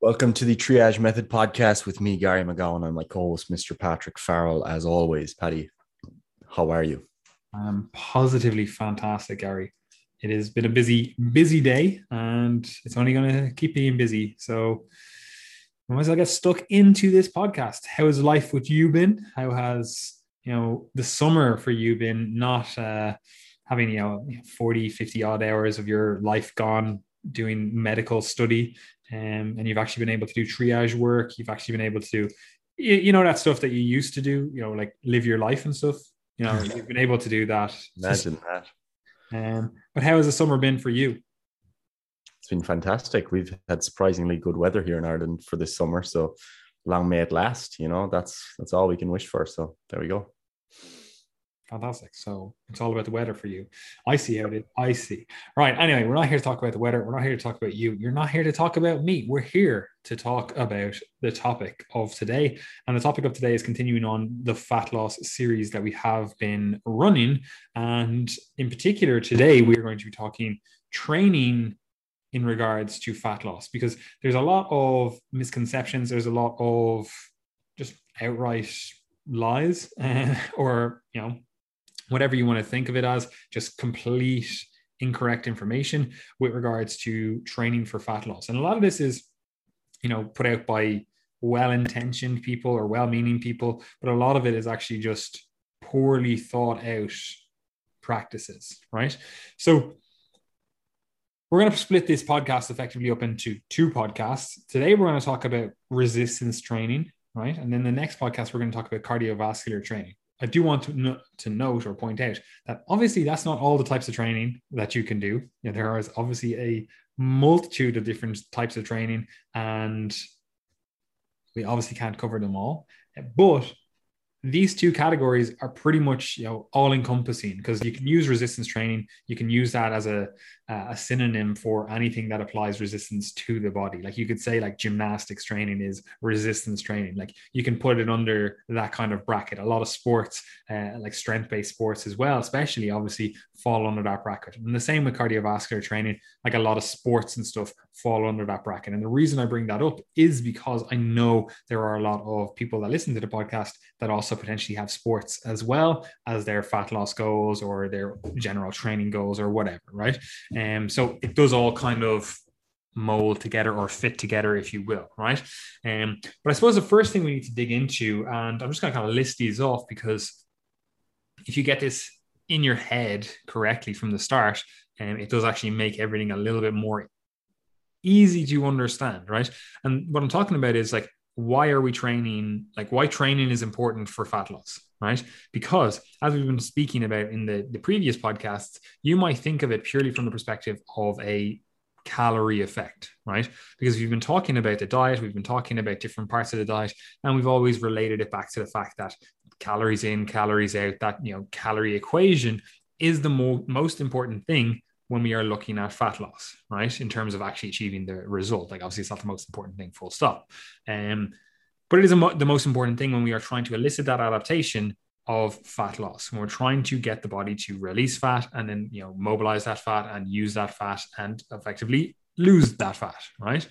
Welcome to the Triage Method podcast with me, Gary McGowan, and my co-host, Mr. Patrick Farrell. As always, Paddy, how are you? I'm positively fantastic, Gary. It has been a busy, busy day, and it's only going to keep being busy. So, I might as well get stuck into this podcast. How has life with you been? How has you know the summer for you been? Not uh, having you know 40, 50 odd hours of your life gone doing medical study um, and you've actually been able to do triage work. You've actually been able to do, you, you know, that stuff that you used to do, you know, like live your life and stuff. You know, you've been able to do that. Imagine that. Um, but how has the summer been for you? It's been fantastic. We've had surprisingly good weather here in Ireland for this summer. So long may it last. You know, that's that's all we can wish for. So there we go. Fantastic. So it's all about the weather for you. I see how it is. I see. Right. Anyway, we're not here to talk about the weather. We're not here to talk about you. You're not here to talk about me. We're here to talk about the topic of today. And the topic of today is continuing on the fat loss series that we have been running. And in particular, today we are going to be talking training in regards to fat loss because there's a lot of misconceptions. There's a lot of just outright lies uh, or, you know, whatever you want to think of it as, just complete incorrect information with regards to training for fat loss. And a lot of this is, you know, put out by well-intentioned people or well-meaning people, but a lot of it is actually just poorly thought out practices, right? So we're going to split this podcast effectively up into two podcasts. Today we're going to talk about resistance training, right? And then the next podcast we're going to talk about cardiovascular training. I do want to, no, to note or point out that obviously that's not all the types of training that you can do. You know, there is obviously a multitude of different types of training, and we obviously can't cover them all. But these two categories are pretty much you know all encompassing because you can use resistance training you can use that as a a synonym for anything that applies resistance to the body. Like you could say like gymnastics training is resistance training. Like you can put it under that kind of bracket. A lot of sports uh, like strength based sports as well especially obviously fall under that bracket. And the same with cardiovascular training like a lot of sports and stuff fall under that bracket. And the reason i bring that up is because i know there are a lot of people that listen to the podcast that also potentially have sports as well as their fat loss goals or their general training goals or whatever right? Um, so it does all kind of mold together or fit together, if you will, right? Um, but I suppose the first thing we need to dig into, and I'm just going to kind of list these off because if you get this in your head correctly from the start, um, it does actually make everything a little bit more easy to understand, right? And what I'm talking about is like, why are we training? Like, why training is important for fat loss, right? Because as we've been speaking about in the, the previous podcasts, you might think of it purely from the perspective of a calorie effect, right? Because we've been talking about the diet, we've been talking about different parts of the diet, and we've always related it back to the fact that calories in, calories out, that you know, calorie equation is the mo- most important thing when we are looking at fat loss, right? In terms of actually achieving the result. Like obviously it's not the most important thing, full stop. Um, but it is mo- the most important thing when we are trying to elicit that adaptation of fat loss. When we're trying to get the body to release fat and then you know mobilize that fat and use that fat and effectively lose that fat, right?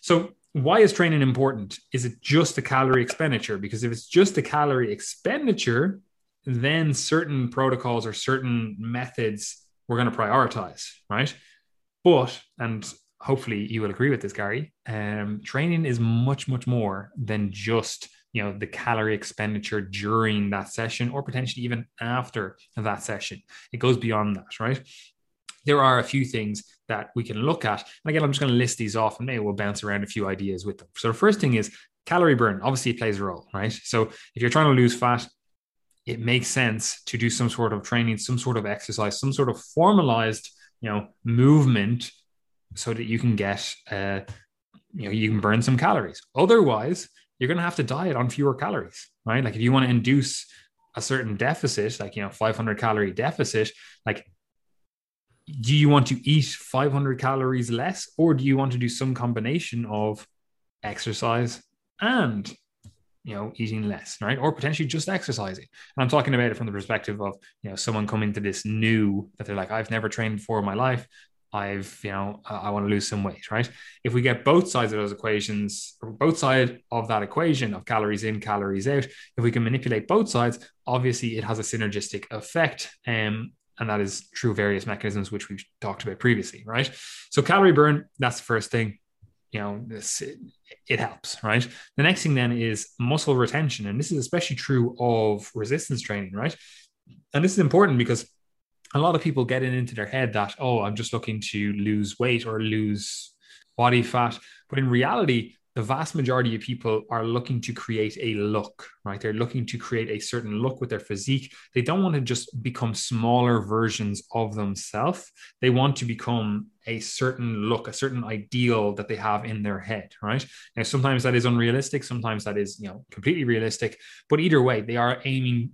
So why is training important? Is it just a calorie expenditure? Because if it's just a calorie expenditure, then certain protocols or certain methods we're going to prioritize, right? But, and hopefully you will agree with this, Gary, um, training is much, much more than just you know the calorie expenditure during that session or potentially even after that session it goes beyond that right there are a few things that we can look at and again i'm just going to list these off and maybe we'll bounce around a few ideas with them so the first thing is calorie burn obviously it plays a role right so if you're trying to lose fat it makes sense to do some sort of training, some sort of exercise, some sort of formalized, you know, movement so that you can get, uh, you know, you can burn some calories. Otherwise, you're going to have to diet on fewer calories, right? Like if you want to induce a certain deficit, like, you know, 500 calorie deficit, like, do you want to eat 500 calories less or do you want to do some combination of exercise and you know eating less right or potentially just exercising and i'm talking about it from the perspective of you know someone coming to this new that they're like i've never trained before in my life I've, you know, I, I want to lose some weight, right? If we get both sides of those equations, or both sides of that equation of calories in, calories out, if we can manipulate both sides, obviously it has a synergistic effect. Um, and that is through various mechanisms which we've talked about previously, right? So calorie burn, that's the first thing. You know, this it, it helps, right? The next thing then is muscle retention, and this is especially true of resistance training, right? And this is important because a lot of people get it into their head that, oh, I'm just looking to lose weight or lose body fat. But in reality, the vast majority of people are looking to create a look, right? They're looking to create a certain look with their physique. They don't want to just become smaller versions of themselves. They want to become a certain look, a certain ideal that they have in their head, right? Now, sometimes that is unrealistic. Sometimes that is, you know, completely realistic. But either way, they are aiming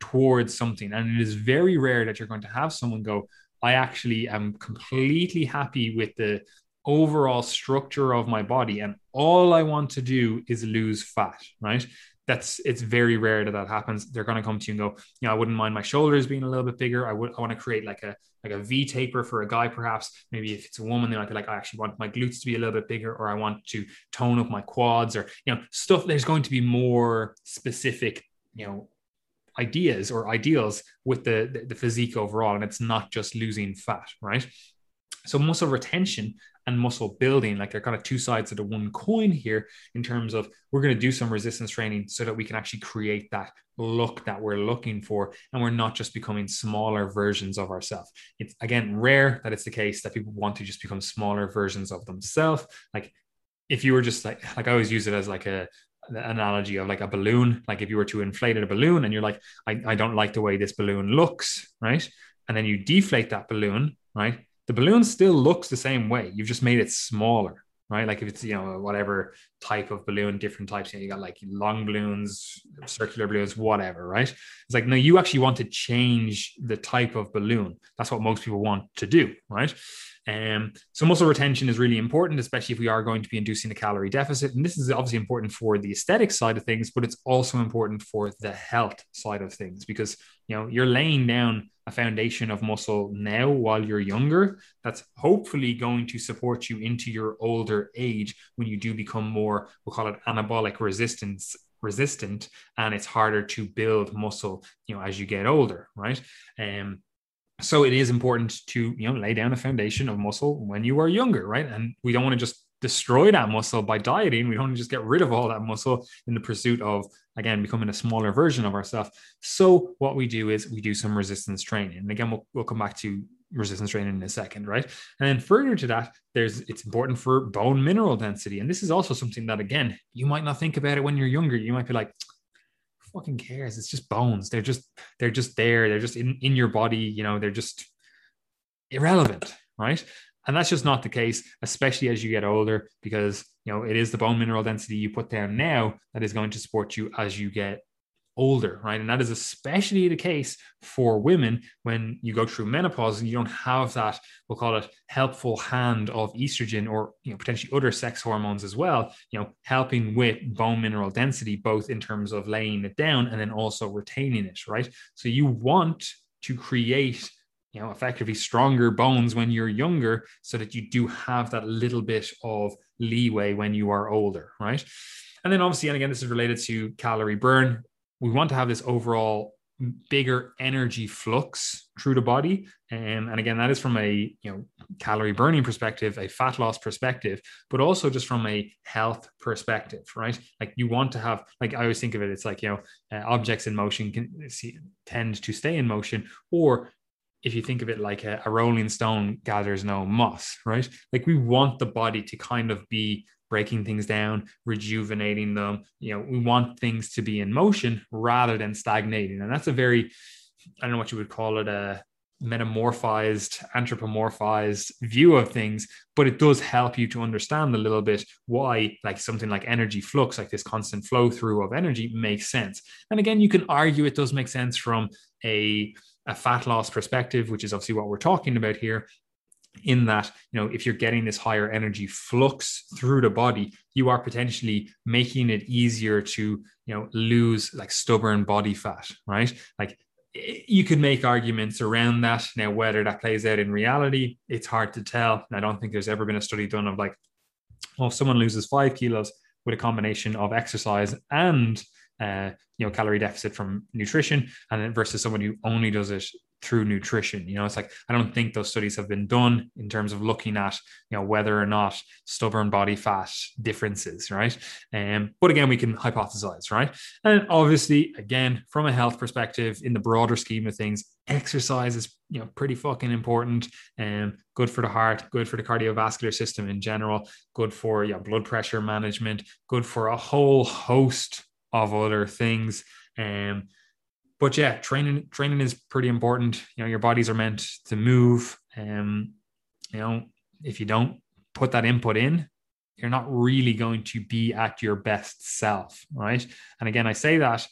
towards something. And it is very rare that you're going to have someone go, I actually am completely happy with the overall structure of my body. And all I want to do is lose fat, right? That's it's very rare that that happens. They're going to come to you and go, you know, I wouldn't mind my shoulders being a little bit bigger. I would, I want to create like a like a V taper for a guy, perhaps. Maybe if it's a woman, they might be like, I actually want my glutes to be a little bit bigger, or I want to tone up my quads, or you know, stuff. There's going to be more specific, you know, ideas or ideals with the, the, the physique overall. And it's not just losing fat, right? So muscle retention and muscle building, like they're kind of two sides of the one coin here in terms of we're going to do some resistance training so that we can actually create that look that we're looking for and we're not just becoming smaller versions of ourselves. It's again rare that it's the case that people want to just become smaller versions of themselves. Like if you were just like like I always use it as like a analogy of like a balloon. Like if you were to inflate a balloon and you're like, I, I don't like the way this balloon looks, right? And then you deflate that balloon, right? The balloon still looks the same way. You've just made it smaller, right? Like if it's, you know, whatever type of balloon, different types, you, know, you got like long balloons, circular balloons, whatever, right? It's like, no, you actually want to change the type of balloon. That's what most people want to do, right? Um, so muscle retention is really important, especially if we are going to be inducing a calorie deficit. And this is obviously important for the aesthetic side of things, but it's also important for the health side of things because you know you're laying down a foundation of muscle now while you're younger that's hopefully going to support you into your older age when you do become more we'll call it anabolic resistance resistant and it's harder to build muscle you know as you get older right? Um so it is important to you know lay down a foundation of muscle when you are younger right? And we don't want to just destroy that muscle by dieting we don't just get rid of all that muscle in the pursuit of again becoming a smaller version of ourselves so what we do is we do some resistance training and again we'll, we'll come back to resistance training in a second right and then further to that there's it's important for bone mineral density and this is also something that again you might not think about it when you're younger you might be like fucking cares? It's just bones. They're just they're just there. They're just in in your body. You know, they're just irrelevant, right? And that's just not the case, especially as you get older, because you know it is the bone mineral density you put down now that is going to support you as you get older, right? And that is especially the case for women when you go through menopause and you don't have that, we'll call it helpful hand of estrogen or you know potentially other sex hormones as well, you know, helping with bone mineral density, both in terms of laying it down and then also retaining it, right? So you want to create you know effectively stronger bones when you're younger so that you do have that little bit of leeway when you are older right? And then obviously and again this is related to calorie burn. We want to have this overall bigger energy flux through the body. Um, and again that is from a you know calorie burning perspective a fat loss perspective but also just from a health perspective right? Like you want to have like i always think of it it's like you know uh, objects in motion can see, tend to stay in motion or if you think of it like a, a rolling stone gathers no moss right like we want the body to kind of be breaking things down, rejuvenating them. You know, we want things to be in motion rather than stagnating. And that's a very, I don't know what you would call it, a metamorphized, anthropomorphized view of things, but it does help you to understand a little bit why, like something like energy flux, like this constant flow through of energy, makes sense. And again, you can argue it does make sense from a a fat loss perspective, which is obviously what we're talking about here, in that you know if you're getting this higher energy flux through the body you are potentially making it easier to you know lose like stubborn body fat right like you could make arguments around that. Now, whether that plays out in reality, it's hard to tell. I don't think there's ever been a study done of like, well, if someone loses five kilos with a combination of exercise and uh, you know calorie deficit from nutrition, and versus someone who only does it through nutrition. You know, it's like I don't think those studies have been done in terms of looking at you know whether or not stubborn body fat differences, right? Um, but again, we can hypothesize, right? And obviously, again, from a health perspective, in the broader scheme of things, exercise is you know pretty fucking important and um, good for the heart, good for the cardiovascular system in general, good for yeah blood pressure management, good for a whole host of other things. Um, but yeah, training training is pretty important. You know, your bodies are meant to move. Um, you know, if you don't put that input in, you're not really going to be at your best self, right? And again, I say that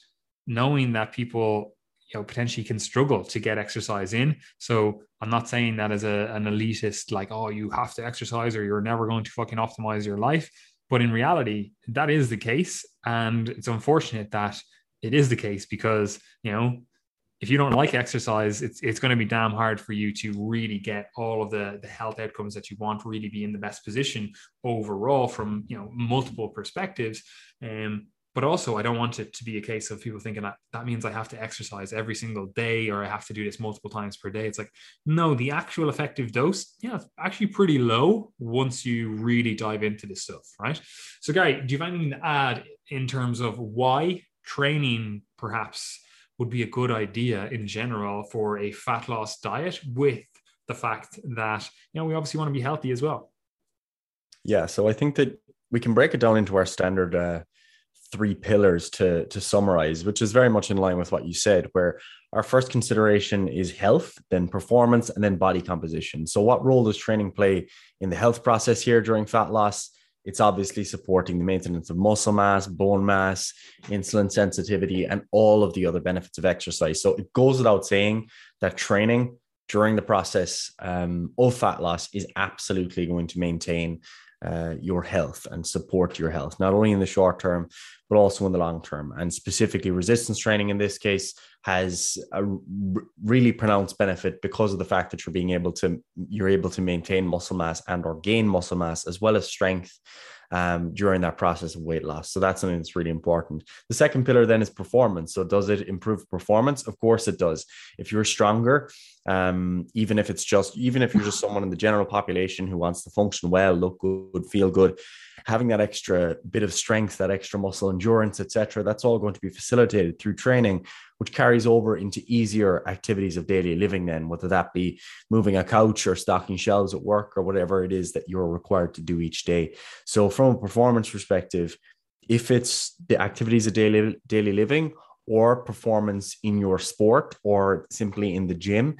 knowing that people you know potentially can struggle to get exercise in so i'm not saying that as a, an elitist like oh you have to exercise or you're never going to fucking optimize your life but in reality that is the case and it's unfortunate that it is the case because you know if you don't like exercise, it's it's going to be damn hard for you to really get all of the the health outcomes that you want, really be in the best position overall from you know multiple perspectives. Um, but also, I don't want it to be a case of people thinking that that means I have to exercise every single day or I have to do this multiple times per day. It's like no, the actual effective dose, yeah, it's actually pretty low once you really dive into this stuff, right? So, Gary, do you have anything to add in terms of why training perhaps would be a good idea in general for a fat loss diet with the fact that you know we obviously want to be healthy as well yeah so i think that we can break it down into our standard uh, three pillars to to summarize which is very much in line with what you said where our first consideration is health then performance and then body composition so what role does training play in the health process here during fat loss it's obviously supporting the maintenance of muscle mass, bone mass, insulin sensitivity, and all of the other benefits of exercise. So it goes without saying that training during the process um, of fat loss is absolutely going to maintain uh, your health and support your health, not only in the short term, but also in the long term. And specifically, resistance training in this case has a really pronounced benefit because of the fact that you're being able to you're able to maintain muscle mass and or gain muscle mass as well as strength um, during that process of weight loss. So that's something that's really important. The second pillar then is performance. So does it improve performance? Of course it does. If you're stronger, um, even if it's just even if you're just someone in the general population who wants to function well, look good, feel good, having that extra bit of strength, that extra muscle endurance, etc., that's all going to be facilitated through training, which carries over into easier activities of daily living. Then, whether that be moving a couch or stocking shelves at work or whatever it is that you're required to do each day. So, from a performance perspective, if it's the activities of daily daily living or performance in your sport or simply in the gym,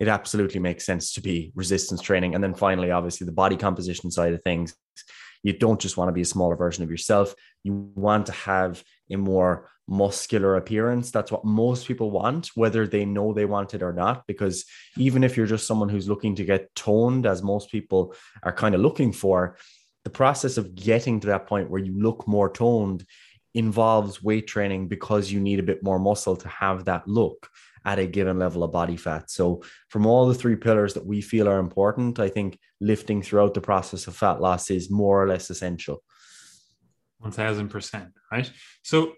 it absolutely makes sense to be resistance training. And then finally, obviously, the body composition side of things. You don't just want to be a smaller version of yourself. You want to have a more muscular appearance. That's what most people want, whether they know they want it or not. Because even if you're just someone who's looking to get toned, as most people are kind of looking for, the process of getting to that point where you look more toned involves weight training because you need a bit more muscle to have that look at a given level of body fat. So, from all the three pillars that we feel are important, I think lifting throughout the process of fat loss is more or less essential. 1000%. Right. So,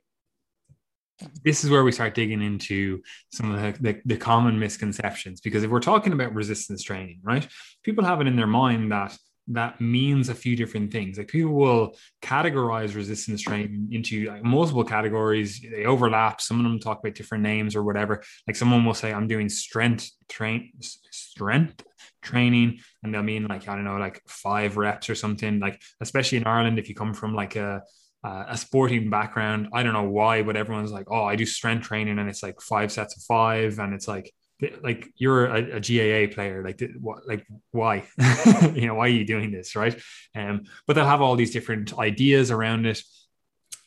this is where we start digging into some of the, the, the, common misconceptions because if we're talking about resistance training right people have it in their mind that that means a few different things. Like people will categorize resistance training into like multiple categories. They overlap. Some of them talk about different names or whatever. Like someone will say, "I'm doing strength train strength training," and they'll mean like I don't know, like five reps or something. Like especially in Ireland, if you come from like a a sporting background, I don't know why, but everyone's like, "Oh, I do strength training," and it's like five sets of five, and it's like like you're a, a GAA player, like what, like why, you know, why are you doing this, right? Um, but they'll have all these different ideas around it,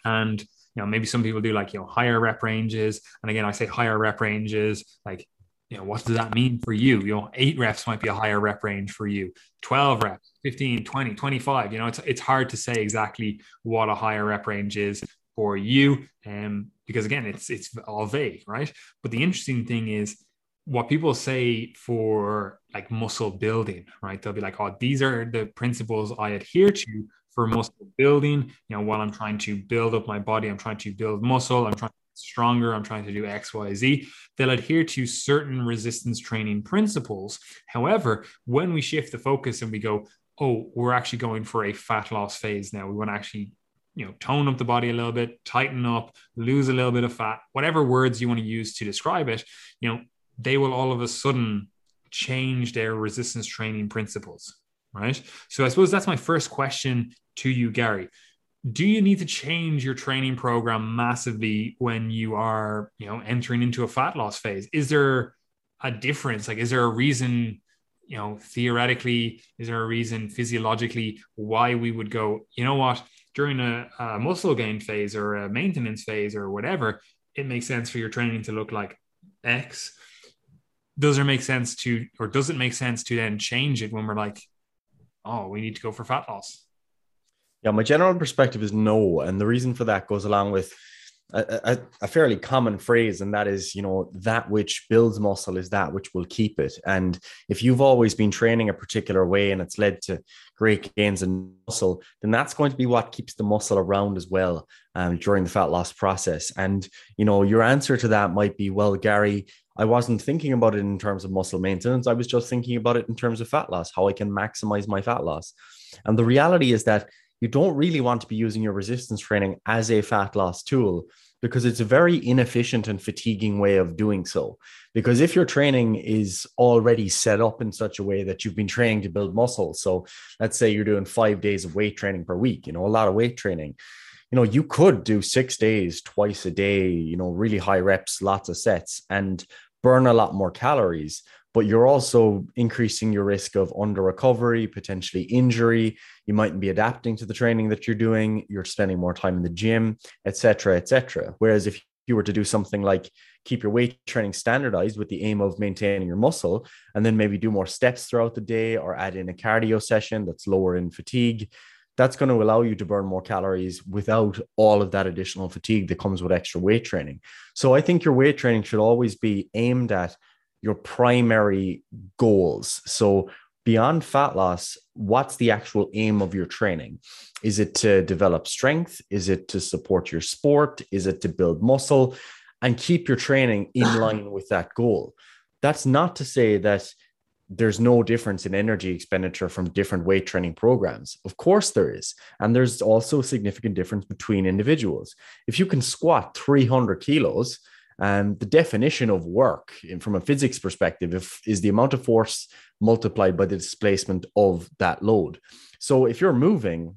and you know, maybe some people do like you know higher rep ranges, and again, I say higher rep ranges, like you know, what does that mean for you? You know, eight reps might be a higher rep range for you, 12 reps, 15, 20, 25. You know, it's, it's hard to say exactly what a higher rep range is for you. Um, because again, it's it's all vague, right? But the interesting thing is what people say for like muscle building, right? They'll be like, oh, these are the principles I adhere to for muscle building. You know, while I'm trying to build up my body, I'm trying to build muscle, I'm trying to get stronger, I'm trying to do X, Y, Z. They'll adhere to certain resistance training principles. However, when we shift the focus and we go, oh, we're actually going for a fat loss phase now, we want to actually you know tone up the body a little bit tighten up lose a little bit of fat whatever words you want to use to describe it you know they will all of a sudden change their resistance training principles right? So i suppose that's my first question to you gary. Do you need to change your training program massively when you are you know entering into a fat loss phase? Is there a difference? Like is there a reason you know theoretically is there a reason physiologically why we would go you know what? During a, a muscle gain phase or a maintenance phase or whatever it makes sense for your training to look like x does it make sense to or does it make sense to then change it when we're like oh we need to go for fat loss? Yeah my general perspective is no. And the reason for that goes along with a, a, fairly common phrase, and that is, you know, that which builds muscle is that which will keep it. And if you've always been training a particular way and it's led to great gains in muscle, then that's going to be what keeps the muscle around as well um, during the fat loss process. And, you know, your answer to that might be, well, Gary, I wasn't thinking about it in terms of muscle maintenance. I was just thinking about it in terms of fat loss, how I can maximize my fat loss. And the reality is that you don't really want to be using your resistance training as a fat loss tool because it's a very inefficient and fatiguing way of doing so. Because if your training is already set up in such a way that you've been training to build muscle, so let's say you're doing five days of weight training per week, you know, a lot of weight training, you know, you could do six days, twice a day, you know, really high reps, lots of sets, and burn a lot more calories but you're also increasing your risk of under recovery, potentially injury. You mightn't be adapting to the training that you're doing. You're spending more time in the gym, etc., etc. Whereas if you were to do something like keep your weight training standardized with the aim of maintaining your muscle, and then maybe do more steps throughout the day or add in a cardio session that's lower in fatigue, that's going to allow you to burn more calories without all of that additional fatigue that comes with extra weight training. So I think your weight training should always be aimed at your primary goals. So beyond fat loss, what's the actual aim of your training? Is it to develop strength? Is it to support your sport? Is it to build muscle and keep your training in line with that goal? That's not to say that there's no difference in energy expenditure from different weight training programs. Of course, there is. And there's also a significant difference between individuals. If you can squat 300 kilos, and the definition of work from a physics perspective if, is the amount of force multiplied by the displacement of that load. So if you're moving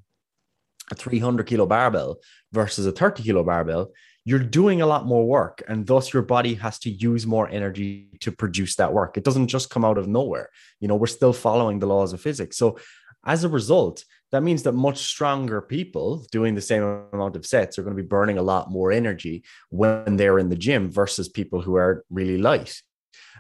a 300 kilo barbell versus a 30 kilo barbell, you're doing a lot more work and thus your body has to use more energy to produce that work. It doesn't just come out of nowhere. You know, we're still following the laws of physics. So as a result, that means that much stronger people doing the same amount of sets are going to be burning a lot more energy when they're in the gym versus people who are really light.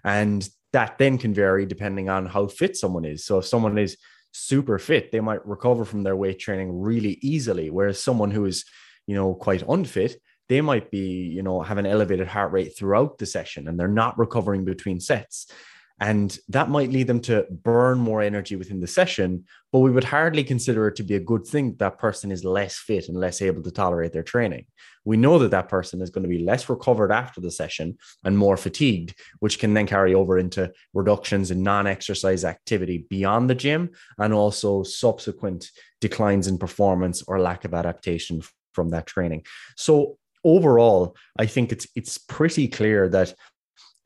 And that then can vary depending on how fit someone is. So if someone is super fit, they might recover from their weight training really easily. Whereas someone who is, you know, quite unfit, they might be, you know, have an elevated heart rate throughout the session and they're not recovering between sets. And that might lead them to burn more energy within the session, but we would hardly consider it to be a good thing that, person is less fit and less able to tolerate their training. We know that that person is going to be less recovered after the session and more fatigued, which can then carry over into reductions in non exercise activity beyond the gym and also subsequent declines in performance or lack of adaptation from that training. So, overall, I think it's it's pretty clear that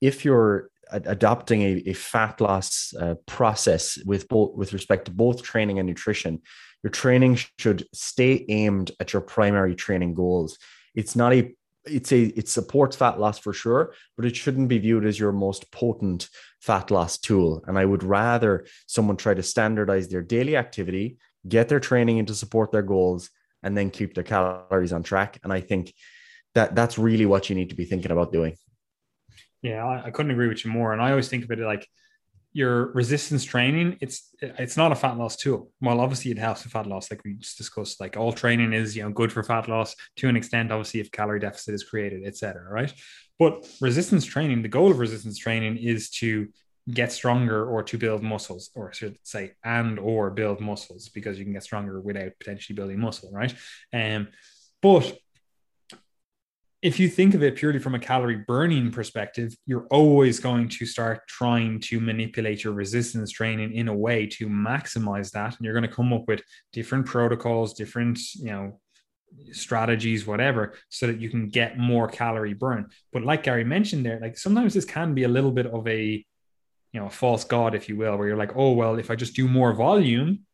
if you're adopting a, a fat loss uh, process with both with respect to both training and nutrition your training should stay aimed at your primary training goals. It's not a it's a it supports fat loss for sure but it shouldn't be viewed as your most potent fat loss tool. And i would rather someone try to standardize their daily activity get their training in to support their goals and then keep their calories on track. And i think that that's really what you need to be thinking about doing yeah, I, I, couldn't agree with you more. And I always think of it like your resistance training, it's it's not a fat loss tool. Well, obviously it helps with fat loss, like we just discussed. Like all training is, you know, good for fat loss to an extent. Obviously, if calorie deficit is created, etc. Right? But resistance training, the goal of resistance training is to get stronger or to build muscles, or should say, and or build muscles, because you can get stronger without potentially building muscle, right? Um, but if you think of it purely from a calorie burning perspective, you're always going to start trying to manipulate your resistance training in a way to maximize that. And you're going to come up with different protocols, different, you know, strategies, whatever, so that you can get more calorie burn. But like Gary mentioned there, like sometimes this can be a little bit of a, you know, a false god, if you will, where you're like, oh, well, if I just do more volume,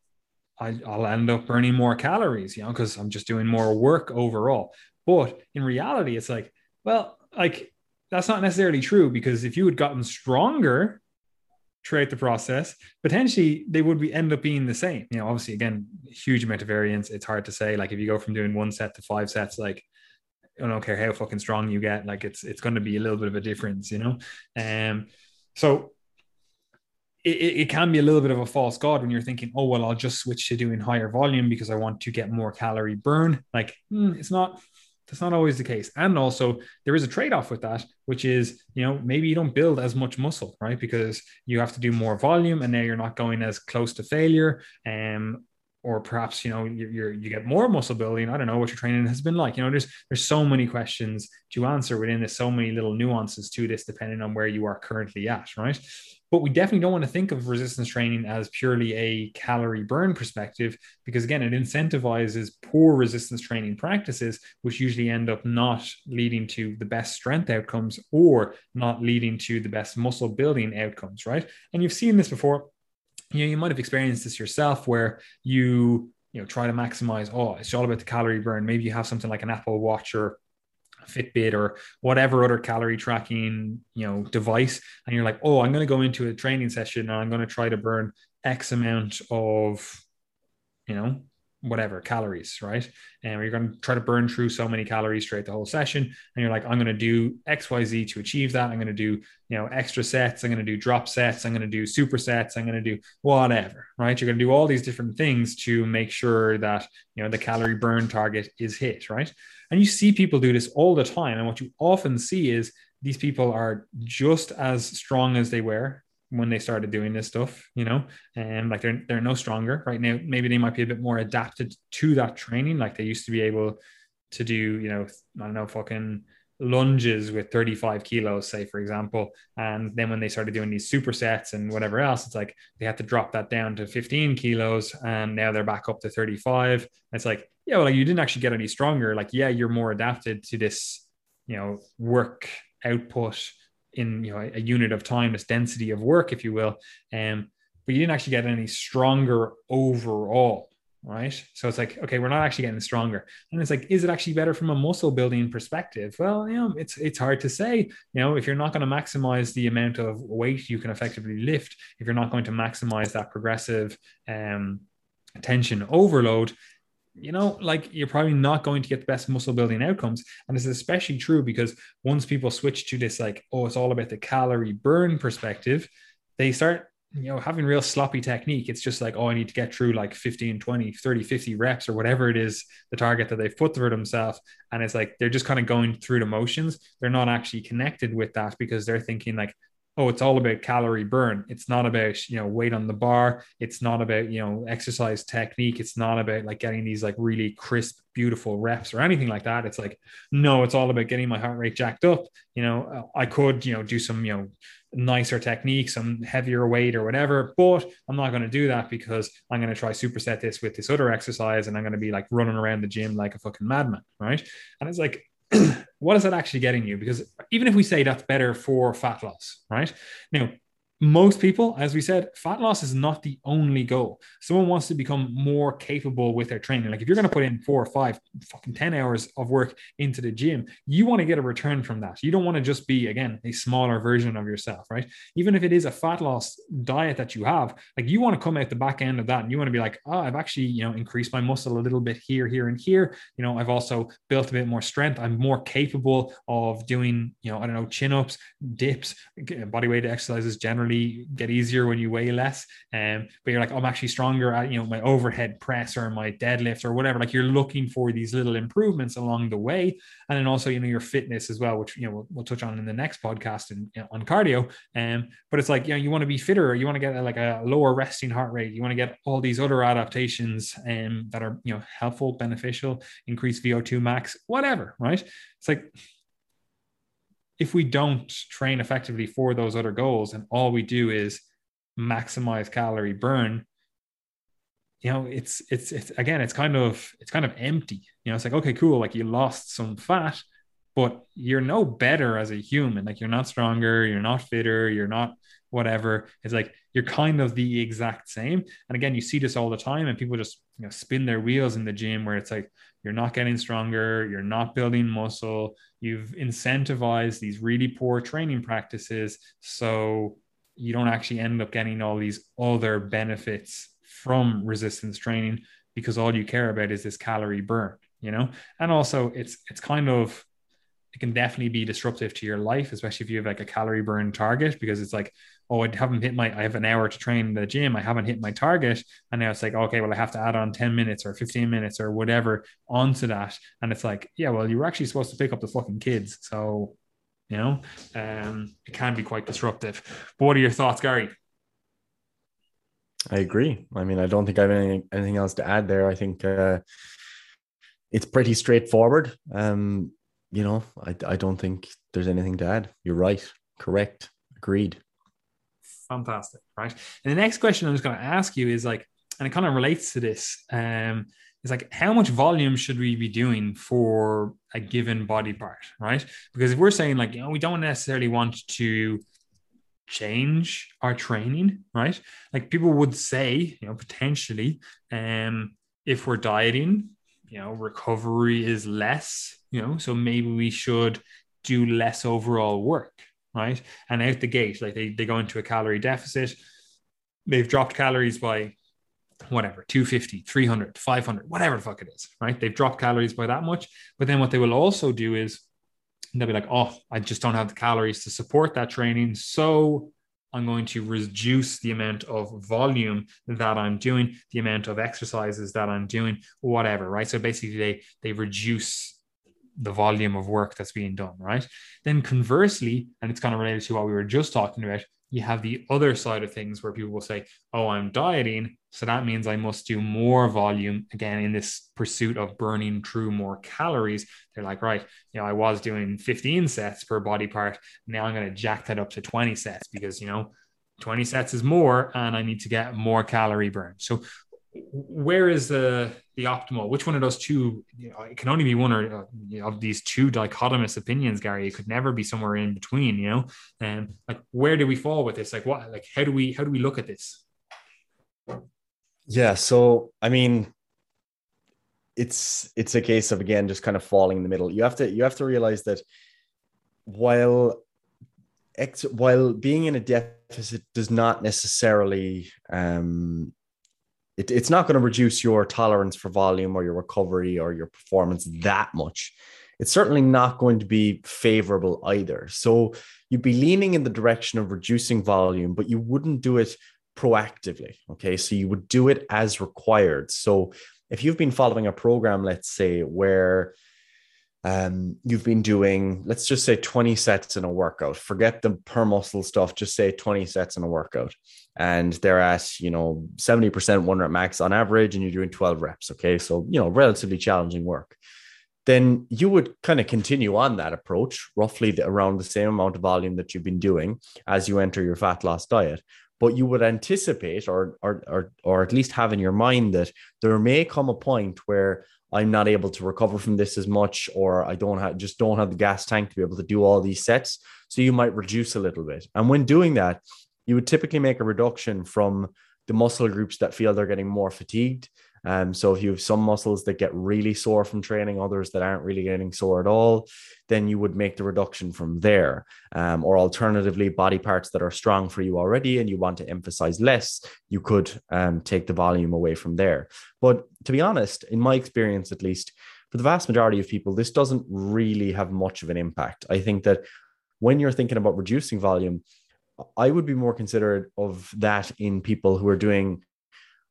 I, will end up burning more calories, you know, because I'm just doing more work overall. But in reality, it's like, well, like that's not necessarily true because if you had gotten stronger throughout the process, potentially they would be end up being the same. You know, obviously, again, huge amount of variance. It's hard to say. Like if you go from doing one set to five sets, like I don't care how fucking strong you get, like it's it's going to be a little bit of a difference, you know. Um, so it, it can be a little bit of a false god when you're thinking, oh well, I'll just switch to doing higher volume because I want to get more calorie burn. Like mm, it's not that's not always the case. And also, there is a trade off with that, which is, you know, maybe you don't build as much muscle, right? Because you have to do more volume and now you're not going as close to failure. Um, or perhaps you know you you get more muscle building. I don't know what your training has been like. You know, there's there's so many questions to answer within this, so many little nuances to this, depending on where you are currently at, right? But we definitely don't want to think of resistance training as purely a calorie burn perspective, because again, it incentivizes poor resistance training practices, which usually end up not leading to the best strength outcomes or not leading to the best muscle building outcomes, right? And you've seen this before. You know, you might have experienced this yourself where you you know try to maximize oh it's all about the calorie burn. Maybe you have something like an apple watch or Fitbit or whatever other calorie tracking, you know, device, and you're like, oh, I'm going to go into a training session and I'm going to try to burn X amount of, you know, whatever calories, right? And you're going to try to burn through so many calories throughout the whole session. And you're like, I'm going to do X, Y, Z to achieve that. I'm going to do, you know, extra sets. I'm going to do drop sets. I'm going to do super sets. I'm going to do whatever, right? You're going to do all these different things to make sure that, you know, the calorie burn target is hit, right? And you see people do this all the time. And what you often see is these people are just as strong as they were when they started doing this stuff, you know, and like they're they're no stronger right now. Maybe they might be a bit more adapted to that training, like they used to be able to do, you know, I don't know, fucking lunges with 35 kilos, say, for example. And then when they started doing these supersets and whatever else, it's like they had to drop that down to 15 kilos and now they're back up to 35. It's like, yeah, well, like you didn't actually get any stronger. Like, yeah, you're more adapted to this, you know, work output in you know a, unit of time, this density of work, if you will. Um, but you didn't actually get any stronger overall right? So it's like, okay, we're not actually getting stronger. And it's like, is it actually better from a muscle building perspective? Well, you know, it's it's hard to say. You know, if you're not going to maximize the amount of weight you can effectively lift, if you're not going to maximize that progressive um, tension overload, you know, like you're probably not going to get the best muscle building outcomes. And this is especially true because once people switch to this, like, oh, it's all about the calorie burn perspective, they start you know having real sloppy technique. It's just like oh i need to get through like 15 20 30 50 reps or whatever it is the target that they've put for themselves. And it's like they're just kind of going through the motions. They're not actually connected with that because they're thinking like oh it's all about calorie burn it's not about you know weight on the bar it's not about you know exercise technique it's not about like getting these like really crisp beautiful reps or anything like that it's like no it's all about getting my heart rate jacked up you know i could you know do some you know nicer technique, some heavier weight or whatever. But I'm not going to do that because I'm going to try superset this with this other exercise and I'm going to be like running around the gym like a fucking madman. Right. And it's like, what is that actually getting you? Because even if we say that's better for fat loss, right? Now, most people, as we said, fat loss is not the only goal. Someone wants to become more capable with their training. Like if you're going to put in four or five, fucking 10 hours of work into the gym, you want to get a return from that. You don't want to just be, again, a smaller version of yourself, right? Even if it is a fat loss diet that you have, like you want to come out the back end of that and you want to be like, oh, I've actually, you know, increased my muscle a little bit here, here, and here. You know, I've also built a bit more strength. I'm more capable of doing, you know, I don't know, chin ups, dips, body weight exercises generally generally get easier when you weigh less. Um, but you're like, I'm actually stronger at you know my overhead press or my deadlift or whatever. Like you're looking for these little improvements along the way, and then also you know your fitness as well, which you know we'll, we'll touch on in the next podcast and you know, on cardio. Um, but it's like you know you want to be fitter, you want to get a, like a lower resting heart rate, you want to get all these other adaptations um, that are you know helpful, beneficial, increase VO2 max, whatever, right? It's like if we don't train effectively for those other goals and all we do is maximize calorie burn you know it's it's it's again it's kind of it's kind of empty. You know it's like okay cool like you lost some fat but you're no better as a human. Like you're not stronger you're not fitter you're not whatever it's like you're kind of the exact same. And again you see this all the time and people just you know spin their wheels in the gym where it's like you're not getting stronger you're not building muscle you've incentivized these really poor training practices so you don't actually end up getting all these other benefits from resistance training because all you care about is this calorie burn you know? And also it's it's kind of it can definitely be disruptive to your life especially if you have like a calorie burn target because it's like oh, I haven't hit my, I have an hour to train in the gym. I haven't hit my target. And now it's like, okay, well, I have to add on 10 minutes or 15 minutes or whatever onto that. And it's like, yeah, well, you were actually supposed to pick up the fucking kids. So, you know, um, it can be quite disruptive. But what are your thoughts, Gary? I agree. I mean, I don't think I have anything, anything else to add there. I think uh, it's pretty straightforward. Um, you know, I, I don't think there's anything to add. You're right. Correct. Agreed fantastic, right? And the next question I'm just going to ask you is like, and it kind of relates to this. Um, is like how much volume should we be doing for a given body part, right? Because if we're saying like, you know, we don't necessarily want to change our training, right? Like people would say, you know, potentially, um, if we're dieting, you know, recovery is less, you know, so maybe we should do less overall work, right? And out the gate, like they, they go into a calorie deficit, they've dropped calories by whatever 250 300 500 whatever the fuck it is right? They've dropped calories by that much. But then what they will also do is they'll be like oh i just don't have the calories to support that training. So i'm going to reduce the amount of volume that i'm doing the amount of exercises that i'm doing whatever right? So basically they they reduce the volume of work that's being done, right? Then conversely, and it's kind of related to what we were just talking about, you have the other side of things where people will say, Oh, I'm dieting. So that means I must do more volume again in this pursuit of burning through more calories. They're like, Right, you know, I was doing 15 sets per body part. Now I'm going to jack that up to 20 sets because, you know, 20 sets is more and I need to get more calorie burn. So where is the the optimal? Which one of those two? You know, it can only be one or uh, of these two dichotomous opinions, Gary. It could never be somewhere in between. You know, and like where do we fall with this? Like what? Like how do we how do we look at this? Yeah. So I mean, it's it's a case of again just kind of falling in the middle. You have to you have to realize that while ex while being in a deficit does not necessarily um it, it's not going to reduce your tolerance for volume or your recovery or your performance that much. It's certainly not going to be favorable either. So you'd be leaning in the direction of reducing volume, but you wouldn't do it proactively. Okay. So you would do it as required. So if you've been following a program, let's say, where um, you've been doing, let's just say 20 sets in a workout. Forget the per muscle stuff, just say 20 sets in a workout. And they're at, you know, 70% one rep max on average, and you're doing 12 reps. Okay. So, you know, relatively challenging work. Then you would kind of continue on that approach, roughly around the same amount of volume that you've been doing as you enter your fat loss diet but you would anticipate or, or or or at least have in your mind that there may come a point where I'm not able to recover from this as much, or I don't have just don't have the gas tank to be able to do all these sets. So you might reduce a little bit. And when doing that, you would typically make a reduction from the muscle groups that feel they're getting more fatigued um, so if you have some muscles that get really sore from training, others that aren't really getting sore at all, then you would make the reduction from there. Um, or alternatively, body parts that are strong for you already and you want to emphasize less, you could um, take the volume away from there. But to be honest, in my experience at least, for the vast majority of people, this doesn't really have much of an impact. I think that when you're thinking about reducing volume, I would be more considerate of that in people who are doing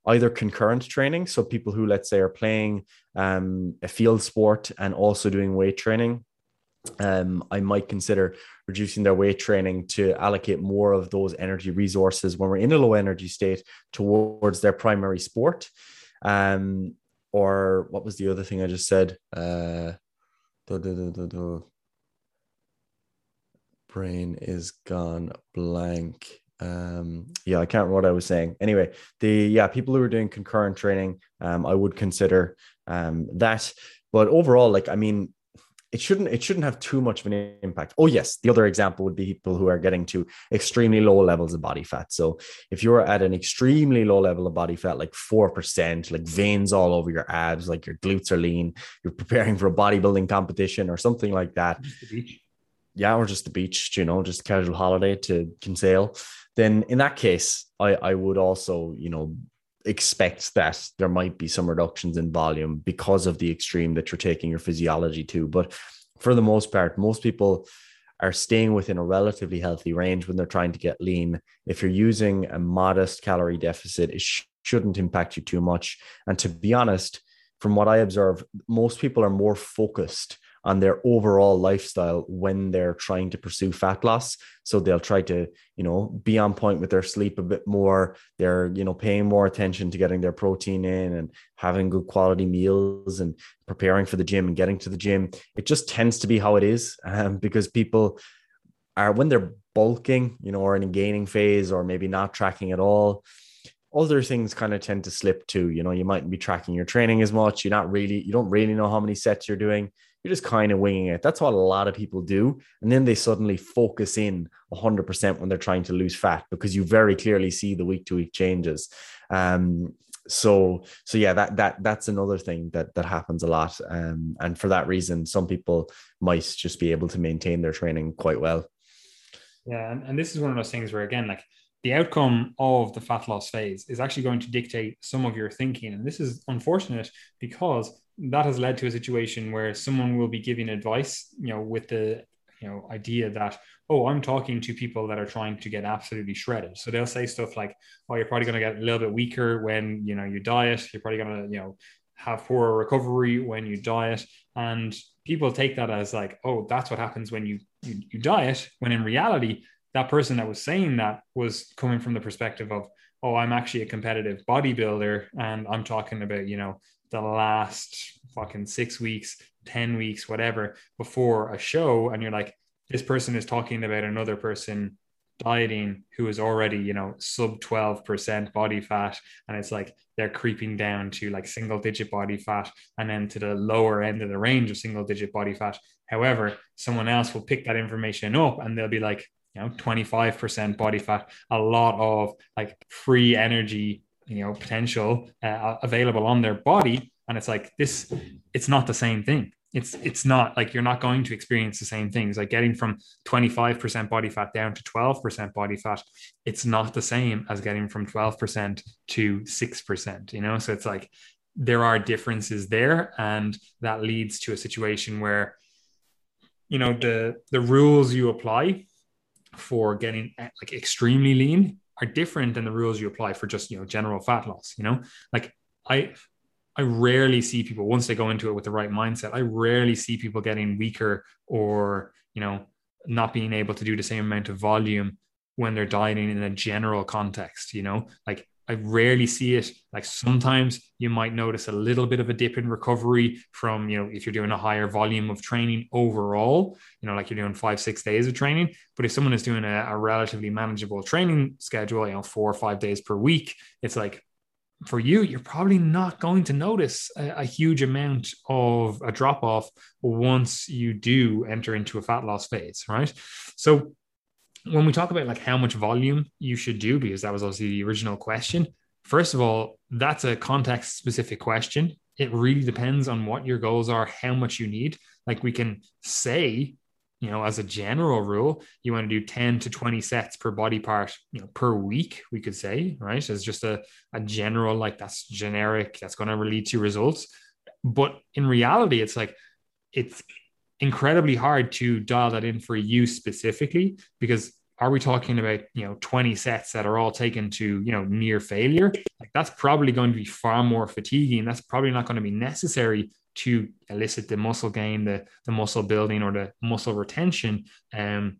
either concurrent training. So people who, let's say, are playing um, a field sport and also doing weight training. Um, I might consider reducing their weight training to allocate more of those energy resources when we're in a low energy state towards their primary sport. Um, or what was the other thing I just said? Uh, duh, duh, duh, brain is gone blank um yeah i can't remember what i was saying. Anyway the yeah people who are doing concurrent training um i would consider um that. But overall like i mean it shouldn't it shouldn't have too much of an impact. Oh yes the other example would be people who are getting to extremely low levels of body fat. So if you're at an extremely low level of body fat like 4% like veins all over your abs like your glutes are lean you're preparing for a bodybuilding competition or something like that. Yeah, or just the beach, you know, just casual holiday to Kinsale then in that case, I, I would also, you know, expect that there might be some reductions in volume because of the extreme that you're taking your physiology to. But for the most part, most people are staying within a relatively healthy range when they're trying to get lean. If you're using a modest calorie deficit, it sh- shouldn't impact you too much. And to be honest, from what I observe, most people are more focused on their overall lifestyle when they're trying to pursue fat loss. So they'll try to, you know, be on point with their sleep a bit more. They're, you know, paying more attention to getting their protein in and having good quality meals and preparing for the gym and getting to the gym. It just tends to be how it is um, because people are, when they're bulking, you know, or in a gaining phase or maybe not tracking at all, other things kind of tend to slip too. You know, you mightn't be tracking your training as much. You're not really, you don't really know how many sets you're doing you're just kind of winging it. That's what a lot of people do. And then they suddenly focus in 100% when they're trying to lose fat because you very clearly see the week to week changes. Um, so so yeah that that that's another thing that that happens a lot um, and for that reason some people might just be able to maintain their training quite well yeah and, and this is one of those things where again like the outcome of the fat loss phase is actually going to dictate some of your thinking. And this is unfortunate because that has led to a situation where someone will be giving advice, you know, with the you know idea that oh i'm talking to people that are trying to get absolutely shredded. So they'll say stuff like oh you're probably going to get a little bit weaker when you know you diet. You're probably going to you know have poor recovery when you diet. And people take that as like oh that's what happens when you, you, you diet when in reality that person that was saying that was coming from the perspective of oh i'm actually a competitive bodybuilder and i'm talking about you know the last fucking six weeks, 10 weeks, whatever, before a show. And you're like, this person is talking about another person dieting who is already, you know, sub 12% body fat. And it's like they're creeping down to like single digit body fat and then to the lower end of the range of single digit body fat. However, someone else will pick that information up and they'll be like, you know, 25% body fat, a lot of like free energy you know potential uh, available on their body. And it's like this it's not the same thing. It's it's not like you're not going to experience the same things. Like getting from 25% body fat down to 12% body fat it's not the same as getting from 12% to 6% you know? So it's like there are differences there and that leads to a situation where you know the the rules you apply for getting eh, like extremely lean are different than the rules you apply for just you know general fat loss you know? Like i i rarely see people once they go into it with the right mindset i rarely see people getting weaker or you know not being able to do the same amount of volume when they're dieting in a general context you know? Like I rarely see it. Like sometimes you might notice a little bit of a dip in recovery from, you know, if you're doing a higher volume of training overall, you know, like you're doing five, six days of training. But if someone is doing a, a relatively manageable training schedule, you know, four or five days per week, it's like for you, you're probably not going to notice a, a huge amount of a drop off once you do enter into a fat loss phase, right? So when we talk about like how much volume you should do, because that was obviously the original question. First of all, that's a context specific question. It really depends on what your goals are, how much you need. Like we can say, you know, as a general rule, you want to do 10 to 20 sets per body part, you know, per week, we could say, right? As just a, a general, like that's generic, that's going to lead to results. But in reality, it's like it's incredibly hard to dial that in for you specifically because are we talking about you know 20 sets that are all taken to you know near failure? Like that's probably going to be far more fatiguing that's probably not going to be necessary to elicit the muscle gain the, the muscle building or the muscle retention um,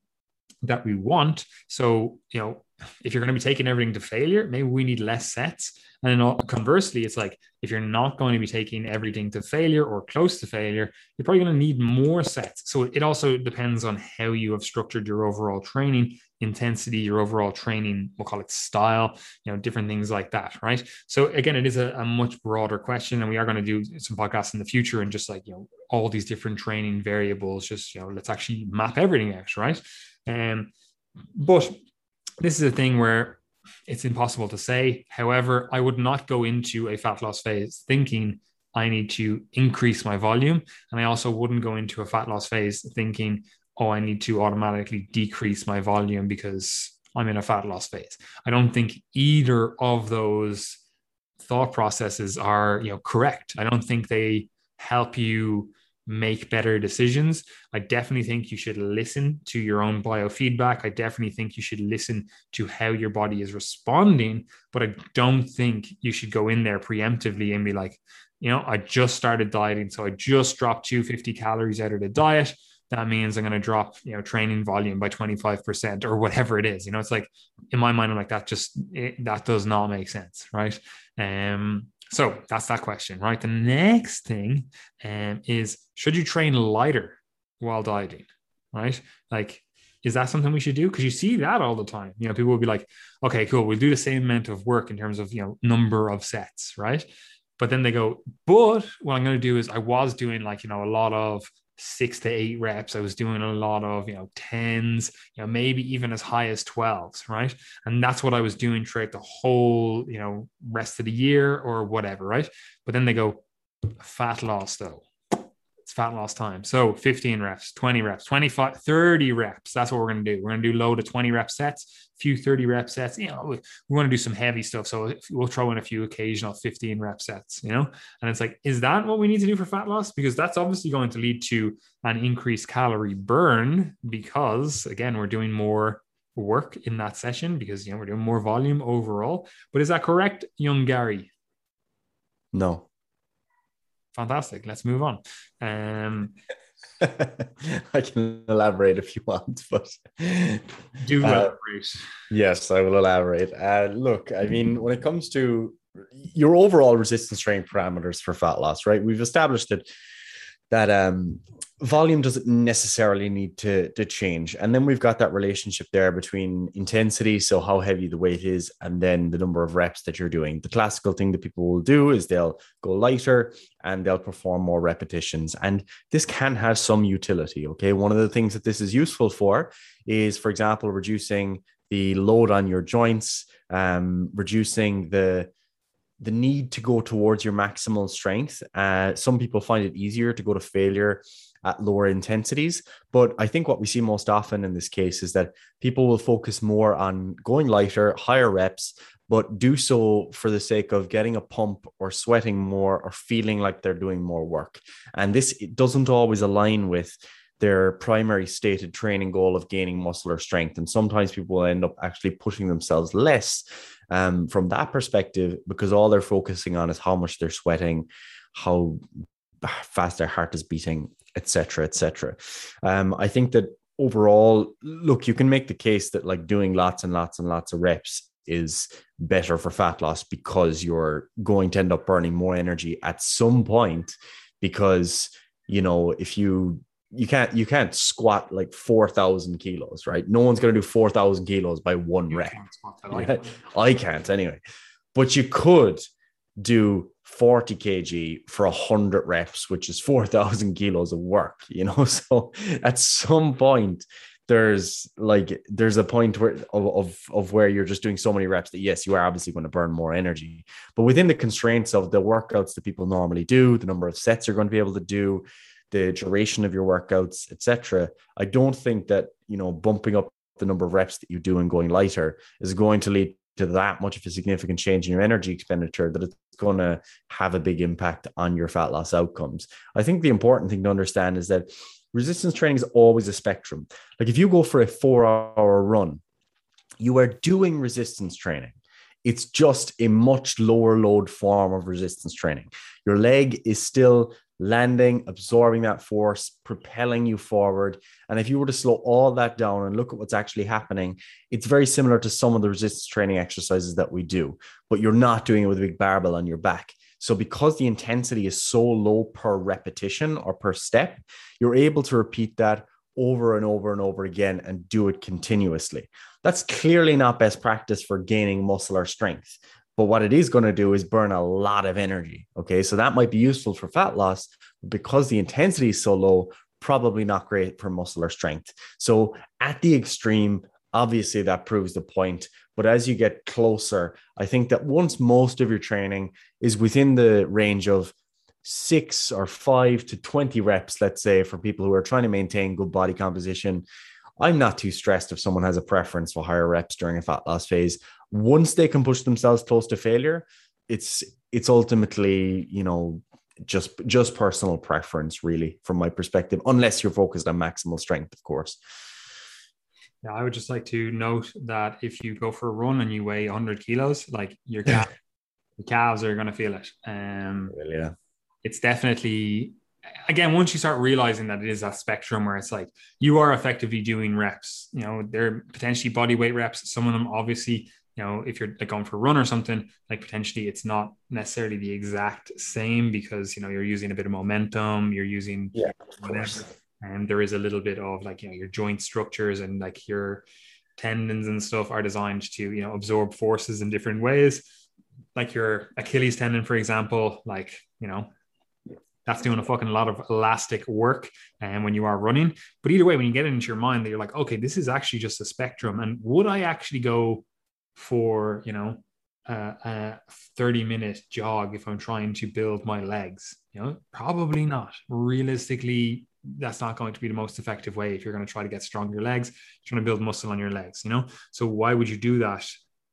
that we want so you know if you're going to be taking everything to failure maybe we need less sets and then conversely, it's like if you're not going to be taking everything to failure or close to failure, you're probably going to need more sets. So it also depends on how you have structured your overall training intensity, your overall training, we'll call it style, you know, different things like that, right? So again, it is a, a much broader question, and we are going to do some podcasts in the future and just like you know all these different training variables. Just you know, let's actually map everything out, right? Um, but this is a thing where it's impossible to say. However, I would not go into a fat loss phase thinking I need to increase my volume. And I also wouldn't go into a fat loss phase thinking, oh, I need to automatically decrease my volume because I'm in a fat loss phase. I don't think either of those thought processes are, you know, correct. I don't think they help you make better decisions. I definitely think you should listen to your own biofeedback. I definitely think you should listen to how your body is responding, but I don't think you should go in there preemptively and be like, you know, I just started dieting, so I just dropped 250 calories out of the diet. That means I'm going to drop, you know, training volume by 25% or whatever it is. You know, it's like in my mind, I'm like, that just, it, that does not make sense. Right. Um, so that's that question, right? The next thing um, is should you train lighter while dieting, right? Like, is that something we should do? Because you see that all the time. You know, people will be like, okay, cool, we'll do the same amount of work in terms of, you know, number of sets, right? But then they go, but what I'm going to do is I was doing like, you know, a lot of six to eight reps. I was doing a lot of, you know, tens, you know, maybe even as high as 12s, right? And that's what I was doing throughout the whole, you know, rest of the year or whatever, right? But then they go, fat loss though fat loss time. So 15 reps, 20 reps, 25, 30 reps. That's what we're going to do. We're going to do low to 20 rep sets, few 30 rep sets. You know, we, we want to do some heavy stuff. So we'll throw in a few occasional 15 rep sets, you know? And it's like, is that what we need to do for fat loss? Because that's obviously going to lead to an increased calorie burn because, again, we're doing more work in that session because, you know, we're doing more volume overall. But is that correct, young Gary? No fantastic. Let's move on. Um, I can elaborate if you want, but do elaborate. Uh, yes, I will elaborate. Uh, look, I mean, when it comes to your overall resistance training parameters for fat loss, right? We've established that that um, volume doesn't necessarily need to, to change. And then we've got that relationship there between intensity, so how heavy the weight is, and then the number of reps that you're doing. The classical thing that people will do is they'll go lighter and they'll perform more repetitions. And this can have some utility. Okay. One of the things that this is useful for is, for example, reducing the load on your joints, um, reducing the the need to go towards your maximal strength. Uh, some people find it easier to go to failure at lower intensities. But I think what we see most often in this case is that people will focus more on going lighter, higher reps, but do so for the sake of getting a pump or sweating more or feeling like they're doing more work. And this doesn't always align with their primary stated training goal of gaining muscle or strength. And sometimes people end up actually pushing themselves less um, from that perspective because all they're focusing on is how much they're sweating, how fast their heart is beating, etc., etc. Um, I think that overall, look, you can make the case that like doing lots and lots and lots of reps is better for fat loss because you're going to end up burning more energy at some point because you know if you you can't you can't squat like 4000 kilos right? No one's going to do 4000 kilos by one you rep. yeah, i can't anyway. But you could do 40 kg for 100 reps which is 4000 kilos of work you know? So at some point there's like there's a point where of, of, of where you're just doing so many reps that yes you are obviously going to burn more energy. But within the constraints of the workouts that people normally do the number of sets you're going to be able to do the duration of your workouts, etc. I don't think that you know bumping up the number of reps that you do and going lighter is going to lead to that much of a significant change in your energy expenditure that it's going to have a big impact on your fat loss outcomes. I think the important thing to understand is that resistance training is always a spectrum. Like if you go for a four hour run, you are doing resistance training. It's just a much lower load form of resistance training. Your leg is still landing, absorbing that force, propelling you forward. And if you were to slow all that down and look at what's actually happening, it's very similar to some of the resistance training exercises that we do, but you're not doing it with a big barbell on your back. So, because the intensity is so low per repetition or per step, you're able to repeat that over and over and over again and do it continuously. That's clearly not best practice for gaining muscle or strength. But what it is going to do is burn a lot of energy. Okay. So that might be useful for fat loss because the intensity is so low, probably not great for muscle or strength. So at the extreme, obviously that proves the point. But as you get closer, I think that once most of your training is within the range of six or five to 20 reps, let's say, for people who are trying to maintain good body composition. I'm not too stressed if someone has a preference for higher reps during a fat loss phase. Once they can push themselves close to failure, it's it's ultimately, you know, just just personal preference, really, from my perspective, unless you're focused on maximal strength, of course. Yeah, I would just like to note that if you go for a run and you weigh 100 kilos, like your calves, your calves are going to feel it. Um, yeah it's definitely again once you start realizing that it is a spectrum where it's like you are effectively doing reps you know they're potentially body weight reps some of them obviously you know if you're like going for a run or something like potentially it's not necessarily the exact same because you know you're using a bit of momentum you're using yeah whatever and there is a little bit of like you know your joint structures and like your tendons and stuff are designed to you know absorb forces in different ways. Like your achilles tendon for example like you know that's doing a fucking lot of elastic work and um, when you are running. But either way when you get it into your mind that you're like okay this is actually just a spectrum and would i actually go for you know uh, a 30 minute jog if i'm trying to build my legs you know probably not realistically that's not going to be the most effective way if you're going to try to get stronger legs trying to build muscle on your legs you know so why would you do that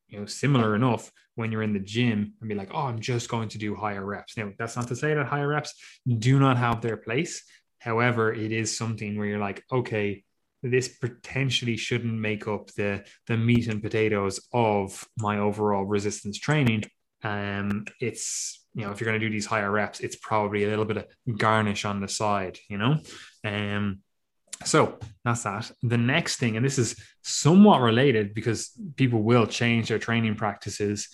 you know similar enough when you're in the gym and be like, oh, I'm just going to do higher reps. Now, that's not to say that higher reps do not have their place. However, it is something where you're like, okay, this potentially shouldn't make up the the meat and potatoes of my overall resistance training. Um, it's you know, if you're going to do these higher reps, it's probably a little bit of garnish on the side, you know. Um, so that's that. The next thing, and this is somewhat related because people will change their training practices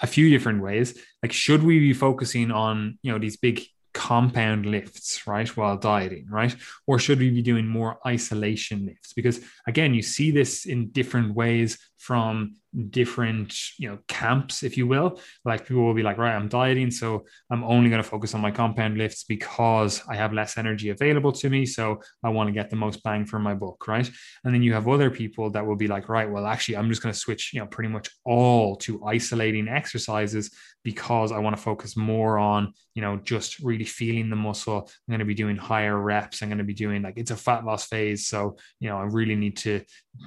a few different ways. Like, should we be focusing on, you know, these big compound lifts, right, while dieting, right? Or should we be doing more isolation lifts? Because again, you see this in different ways from different you know camps if you will. Like people will be like right i'm dieting so i'm only going to focus on my compound lifts because i have less energy available to me so i want to get the most bang for my buck right? And then you have other people that will be like right well actually i'm just going to switch you know pretty much all to isolating exercises because i want to focus more on you know just really feeling the muscle. I'm going to be doing higher reps. I'm going to be doing like it's a fat loss phase so you know i really need to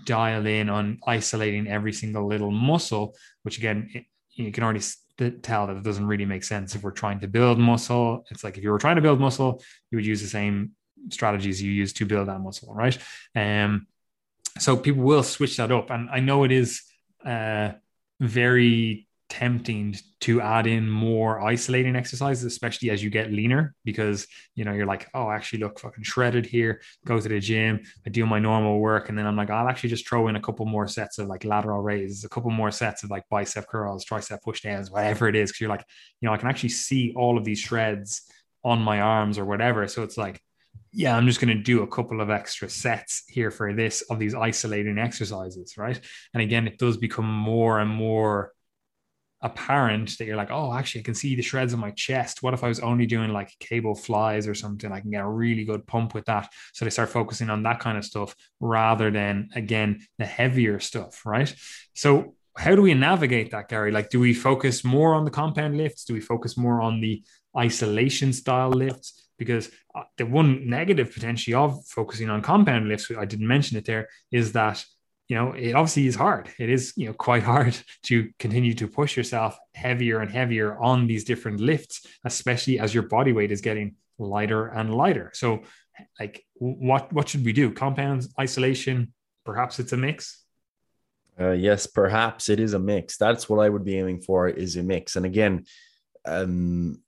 dial in on isolating every single little muscle, which again, it, you can already tell that it doesn't really make sense if we're trying to build muscle. It's like if you were trying to build muscle, you would use the same strategies you use to build that muscle, right? Um, so people will switch that up, and I know it is uh, very tempting to add in more isolating exercises, especially as you get leaner, because you know you're like, oh, I actually look fucking shredded here. Go to the gym, I do my normal work, and then I'm like, I'll actually just throw in a couple more sets of like lateral raises, a couple more sets of like bicep curls, tricep push downs, whatever it is. Because you're like, you know, I can actually see all of these shreds on my arms or whatever. So it's like, yeah, I'm just going to do a couple of extra sets here for this of these isolating exercises, right? And again, it does become more and more apparent that you're like, oh, actually, I can see the shreds on my chest. What if I was only doing like cable flies or something? I can get a really good pump with that. So they start focusing on that kind of stuff rather than, again, the heavier stuff, right? So, how do we navigate that, Gary? Like, do we focus more on the compound lifts? Do we focus more on the isolation style lifts? Because uh, the one negative potentially of focusing on compound lifts, I didn't mention it there, is that you know, it obviously is hard. It is, you know, quite hard to continue to push yourself heavier and heavier on these different lifts, especially as your body weight is getting lighter and lighter. So, like, what what should we do? Compounds, isolation, perhaps it's a mix. Uh, yes, perhaps it is a mix. That's what I would be aiming for is a mix. And again, um,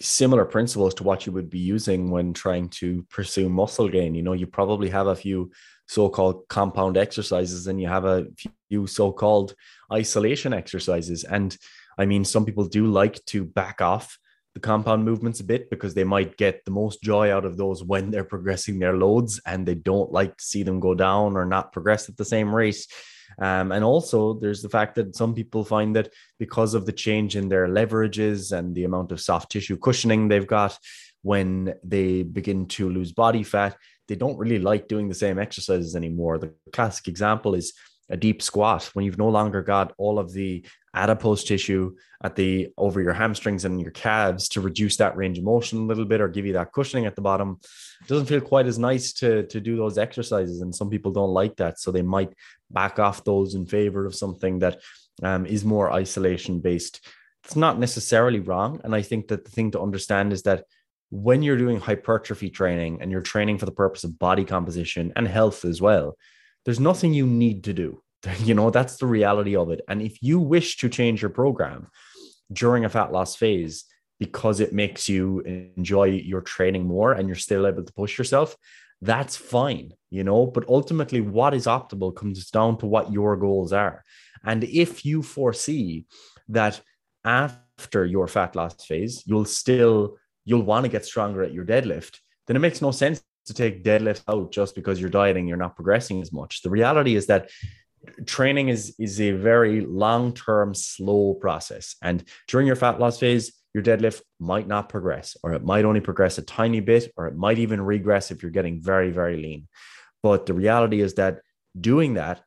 similar principles to what you would be using when trying to pursue muscle gain. You know, you probably have a few so-called compound exercises and you have a few so-called isolation exercises. And I mean, some people do like to back off the compound movements a bit because they might get the most joy out of those when they're progressing their loads and they don't like to see them go down or not progress at the same rate. Um, and also, there's the fact that some people find that because of the change in their leverages and the amount of soft tissue cushioning they've got when they begin to lose body fat, they don't really like doing the same exercises anymore. The classic example is a deep squat when you've no longer got all of the adipose tissue at the over your hamstrings and your calves to reduce that range of motion a little bit or give you that cushioning at the bottom. It doesn't feel quite as nice to to do those exercises and some people don't like that. So they might back off those in favor of something that um, is more isolation based. It's not necessarily wrong and i think that the thing to understand is that when you're doing hypertrophy training and you're training for the purpose of body composition and health as well there's nothing you need to do You know, that's the reality of it. And if you wish to change your program during a fat loss phase because it makes you enjoy your training more and you're still able to push yourself, that's fine, you know. But ultimately, what is optimal comes down to what your goals are. And if you foresee that after your fat loss phase, you'll still you'll want to get stronger at your deadlift, then it makes no sense to take deadlift out just because you're dieting, you're not progressing as much. The reality is that training is is a very long term slow process. And during your fat loss phase your deadlift might not progress or it might only progress a tiny bit or it might even regress if you're getting very very lean. But the reality is that doing that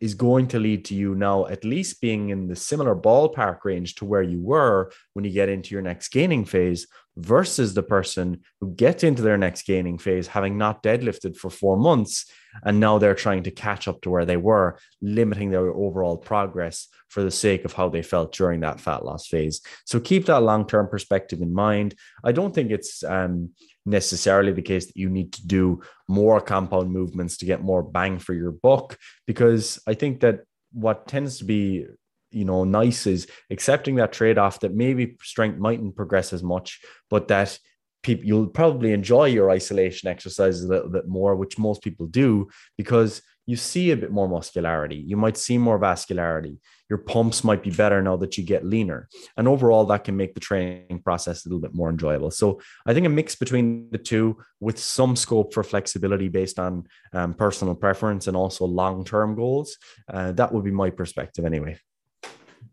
is going to lead to you now at least being in the similar ballpark range to where you were when you get into your next gaining phase versus the person who gets into their next gaining phase having not deadlifted for four months and now they're trying to catch up to where they were limiting their overall progress for the sake of how they felt during that fat loss phase. So keep that long-term perspective in mind. I don't think it's um, necessarily the case that you need to do more compound movements to get more bang for your buck because i think that what tends to be you know nice is accepting that trade-off that maybe strength mightn't progress as much but that people you'll probably enjoy your isolation exercises a little bit more which most people do because you see a bit more muscularity. You might see more vascularity your pumps might be better now that you get leaner. And overall that can make the training process a little bit more enjoyable. So i think a mix between the two with some scope for flexibility based on um, personal preference and also long-term goals uh, that would be my perspective anyway.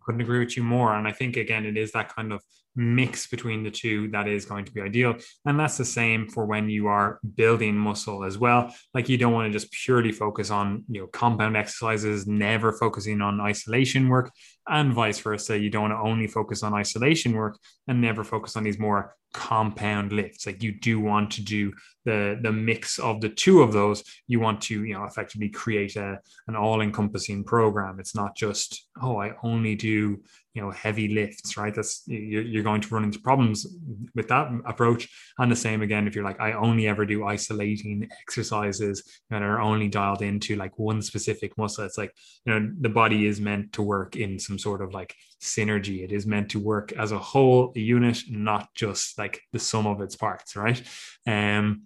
Couldn't agree with you more. And I think, again, it is that kind of mix between the two that is going to be ideal. And that's the same for when you are building muscle as well. Like you don't want to just purely focus on, you know, compound exercises, never focusing on isolation work and vice versa. You don't want to only focus on isolation work and never focus on these more compound lifts. Like you do want to do the the mix of the two of those. You want to you know effectively create a an all encompassing program. It's not just oh I only do you know heavy lifts right that's you're going to run into problems with that approach and the same again if you're like i only ever do isolating exercises that are only dialed into like one specific muscle it's like you know the body is meant to work in some sort of like synergy it is meant to work as a whole a unit not just like the sum of its parts right um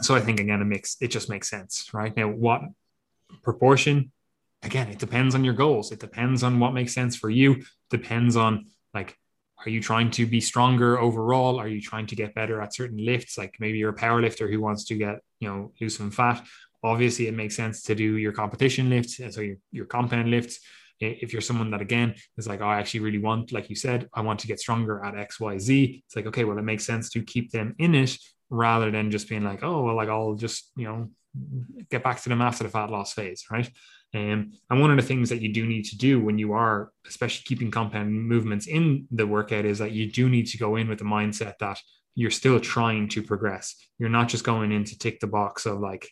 so i think again it makes it just makes sense right now what proportion again, it depends on your goals. It depends on what makes sense for you. Depends on like, are you trying to be stronger overall? Are you trying to get better at certain lifts? Like maybe you're a power lifter who wants to get, you know, lose some fat. Obviously, it makes sense to do your competition lifts, And so your, your compound lifts. If you're someone that again is like, oh, I actually really want, like you said, I want to get stronger at X, Y, Z. It's like, okay, well, it makes sense to keep them in it rather than just being like, oh, well, like I'll just, you know, get back to them after the fat loss phase, right? Um, and one of the things that you do need to do when you are, especially keeping compound movements in the workout, is that you do need to go in with the mindset that you're still trying to progress. You're not just going in to tick the box of like,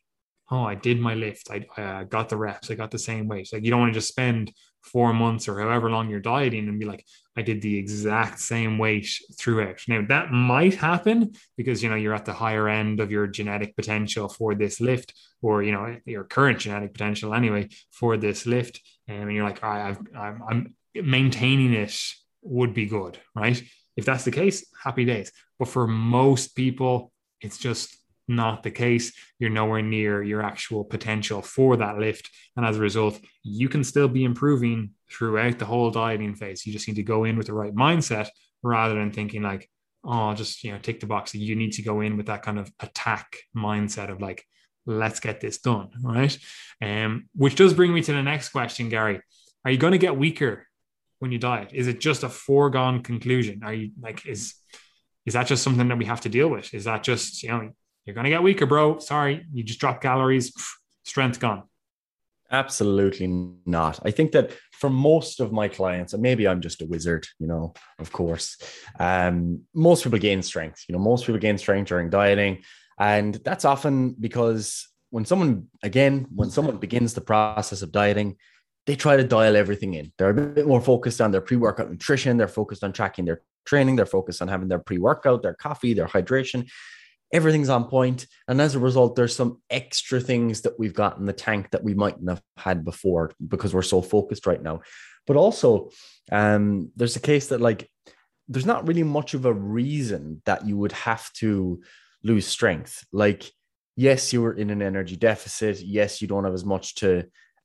oh, I did my lift, I, I got the reps, I got the same weight. Like you don't want to just spend four months or however long you're dieting and be like, I did the exact same weight throughout. Now that might happen because you know you're at the higher end of your genetic potential for this lift, or you know your current genetic potential anyway for this lift, um, and you're like, I've, I'm, I'm maintaining it would be good, right? If that's the case, happy days. But for most people, it's just not the case. You're nowhere near your actual potential for that lift. And as a result, you can still be improving throughout the whole dieting phase. You just need to go in with the right mindset rather than thinking like, oh, just, you know, tick the box. You need to go in with that kind of attack mindset of like, let's get this done. Right. Um, which does bring me to the next question, Gary. Are you going to get weaker when you diet? Is it just a foregone conclusion? Are you like, is, is that just something that we have to deal with? Is that just, you know, you're going to get weaker, bro. Sorry, you just drop calories, strength gone. Absolutely not. I think that for most of my clients, and maybe I'm just a wizard, you know, of course, um, most people gain strength. You know, most people gain strength during dieting. And that's often because when someone, again, when someone begins the process of dieting, they try to dial everything in. They're a bit more focused on their pre workout nutrition. They're focused on tracking their training. They're focused on having their pre workout, their coffee, their hydration everything's on point and as a result there's some extra things that we've got in the tank that we mightn't have had before because we're so focused right now. But also um, there's a case that like there's not really much of a reason that you would have to lose strength. Like yes you're in an energy deficit. Yes you don't have as much to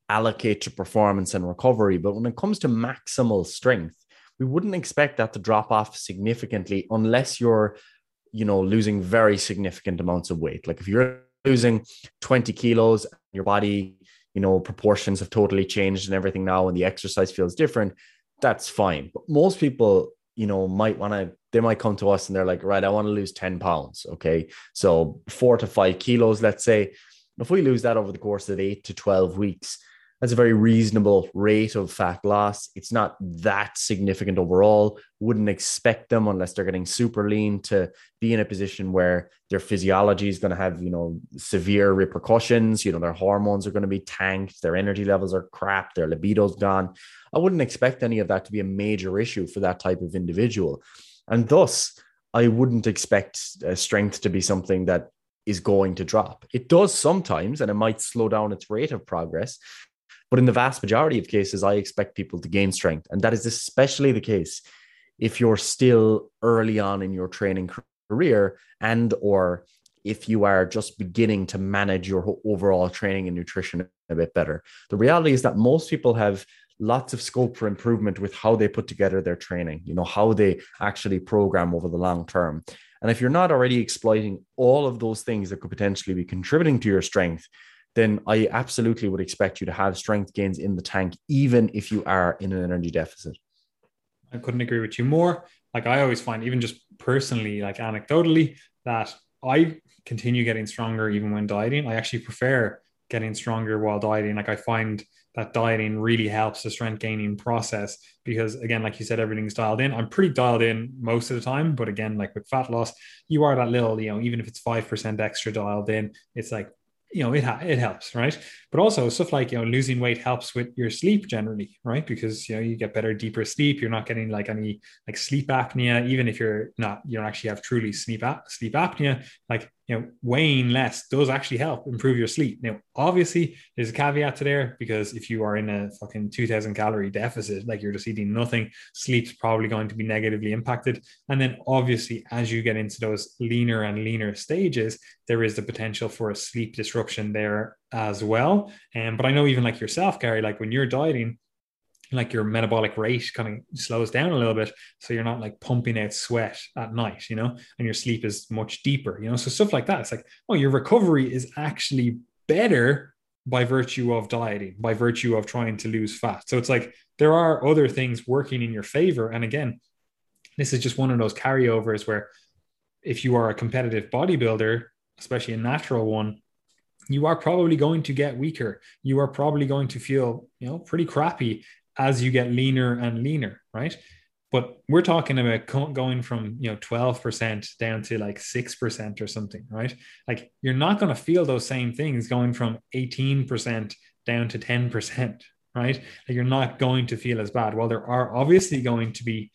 allocate to performance and recovery. But when it comes to maximal strength we wouldn't expect that to drop off significantly unless you're you know, losing very significant amounts of weight. Like if you're losing 20 kilos, your body, you know, proportions have totally changed and everything now, and the exercise feels different, that's fine. But most people, you know, might want to, they might come to us and they're like, right, I want to lose 10 pounds. Okay. So four to five kilos, let's say. If we lose that over the course of eight to 12 weeks, that's a very reasonable rate of fat loss. It's not that significant overall. Wouldn't expect them unless they're getting super lean to be in a position where their physiology is going to have, you know, severe repercussions. You know, their hormones are going to be tanked, their energy levels are crap, their libido's gone. I wouldn't expect any of that to be a major issue for that type of individual. And thus, I wouldn't expect uh, strength to be something that is going to drop. It does sometimes, and it might slow down its rate of progress. But in the vast majority of cases, I expect people to gain strength. And that is especially the case if you're still early on in your training career and or if you are just beginning to manage your overall training and nutrition a bit better. The reality is that most people have lots of scope for improvement with how they put together their training, you know, how they actually program over the long term. And if you're not already exploiting all of those things that could potentially be contributing to your strength, then I absolutely would expect you to have strength gains in the tank, even if you are in an energy deficit. I couldn't agree with you more. Like I always find, even just personally, like anecdotally, that I continue getting stronger even when dieting. I actually prefer getting stronger while dieting. Like I find that dieting really helps the strength gaining process because again like you said everything's dialed in i'm pretty dialed in most of the time but again like with fat loss you are that little you know even if it's 5% extra dialed in it's like you know it it helps right? But also stuff like you know losing weight helps with your sleep generally right? Because you know you get better deeper sleep. You're not getting like any like sleep apnea. Even if you're not you don't actually have truly sleep sleep apnea like you know, weighing less does actually help improve your sleep. Now, obviously, there's a caveat to there because if you are in a fucking 2000 calorie deficit, like you're just eating nothing, sleep's probably going to be negatively impacted. And then, obviously, as you get into those leaner and leaner stages, there is the potential for a sleep disruption there as well. And um, but I know even like yourself, Gary, like when you're dieting, like your metabolic rate kind of slows down a little bit so you're not like pumping out sweat at night you know and your sleep is much deeper you know so stuff like that it's like oh your recovery is actually better by virtue of dieting by virtue of trying to lose fat so it's like there are other things working in your favor and again this is just one of those carryovers where if you are a competitive bodybuilder especially a natural one you are probably going to get weaker. You are probably going to feel, you know, pretty crappy as you get leaner and leaner, right? But we're talking about going from you know 12% down to like 6% or something, right? Like you're not going to feel those same things going from 18% down to 10%, right? Like you're not going to feel as bad. Well, there are obviously going to be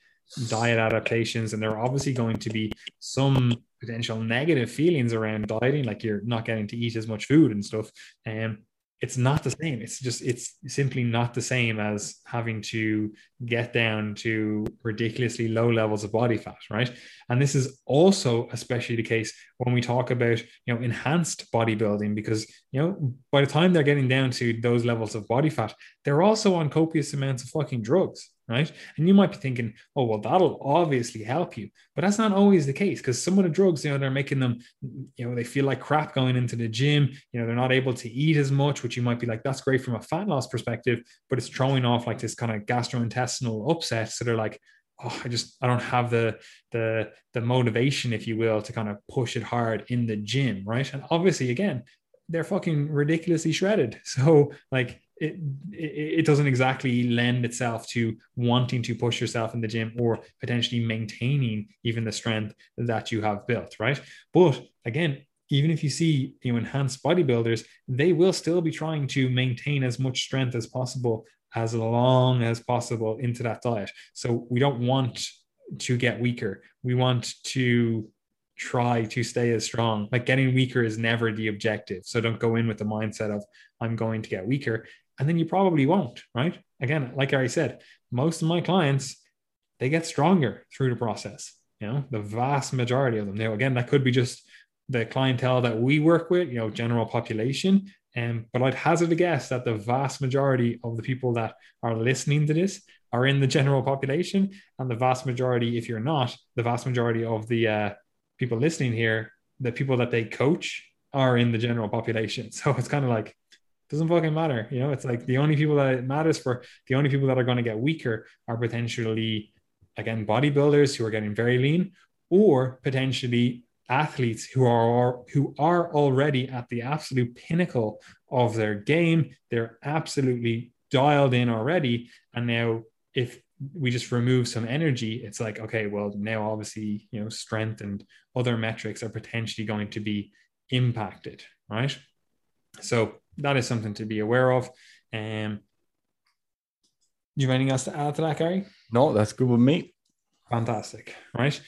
diet adaptations, and there are obviously going to be some potential negative feelings around dieting, like you're not getting to eat as much food and stuff. Um, it's not the same. It's just, it's simply not the same as having to get down to ridiculously low levels of body fat, right? And this is also especially the case when we talk about, you know, enhanced bodybuilding, because, you know, by the time they're getting down to those levels of body fat, they're also on copious amounts of fucking drugs, right? And you might be thinking, oh, well, that'll obviously help you. But that's not always the case because some of the drugs, you know, they're making them, you know, they feel like crap going into the gym. You know, they're not able to eat as much, which you might be like, that's great from a fat loss perspective, but it's throwing off like this kind of gastrointestinal upset. So they're like, oh, I just I don't have the the the motivation, if you will, to kind of push it hard in the gym, right? And obviously, again, they're fucking ridiculously shredded. So like it, it, doesn't exactly lend itself to wanting to push yourself in the gym or potentially maintaining even the strength that you have built, right? But again, even if you see you know, enhanced bodybuilders, they will still be trying to maintain as much strength as possible as long as possible into that diet. So we don't want to get weaker. We want to try to stay as strong. Like getting weaker is never the objective. So don't go in with the mindset of I'm going to get weaker and then you probably won't, right? Again, like I said, most of my clients, they get stronger through the process. You know, the vast majority of them. Now, again, that could be just the clientele that we work with, you know, general population. Um, but I'd hazard a guess that the vast majority of the people that are listening to this are in the general population, and the vast majority, if you're not, the vast majority of the uh, people listening here, the people that they coach are in the general population. So it's kind of like doesn't fucking matter. You know, it's like the only people that it matters for, the only people that are going to get weaker are potentially, again, bodybuilders who are getting very lean, or potentially athletes who are who are already at the absolute pinnacle of their game. They're absolutely dialed in already, and now if we just remove some energy, it's like okay, well now obviously you know strength and other metrics are potentially going to be impacted, right? So that is something to be aware of. Um, do you have anything else to add to that, Gary? No, that's good with me. Fantastic. Right.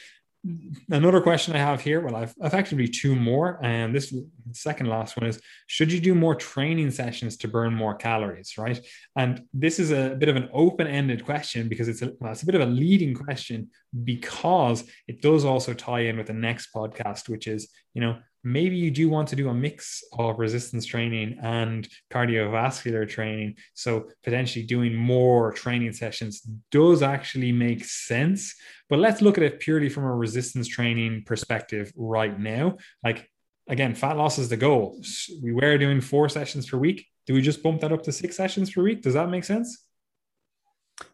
Another question I have here, well, I've effectively two more, and this second last one is: Should you do more training sessions to burn more calories? Right, and this is a bit of an open-ended question because it's a well, it's a bit of a leading question because it does also tie in with the next podcast, which is you know maybe you do want to do a mix of resistance training and cardiovascular training. So potentially doing more training sessions does actually make sense. But let's look at it purely from a resistance training perspective right now. Like again, fat loss is the goal. We were doing four sessions per week. Do we just bump that up to six sessions per week? Does that make sense?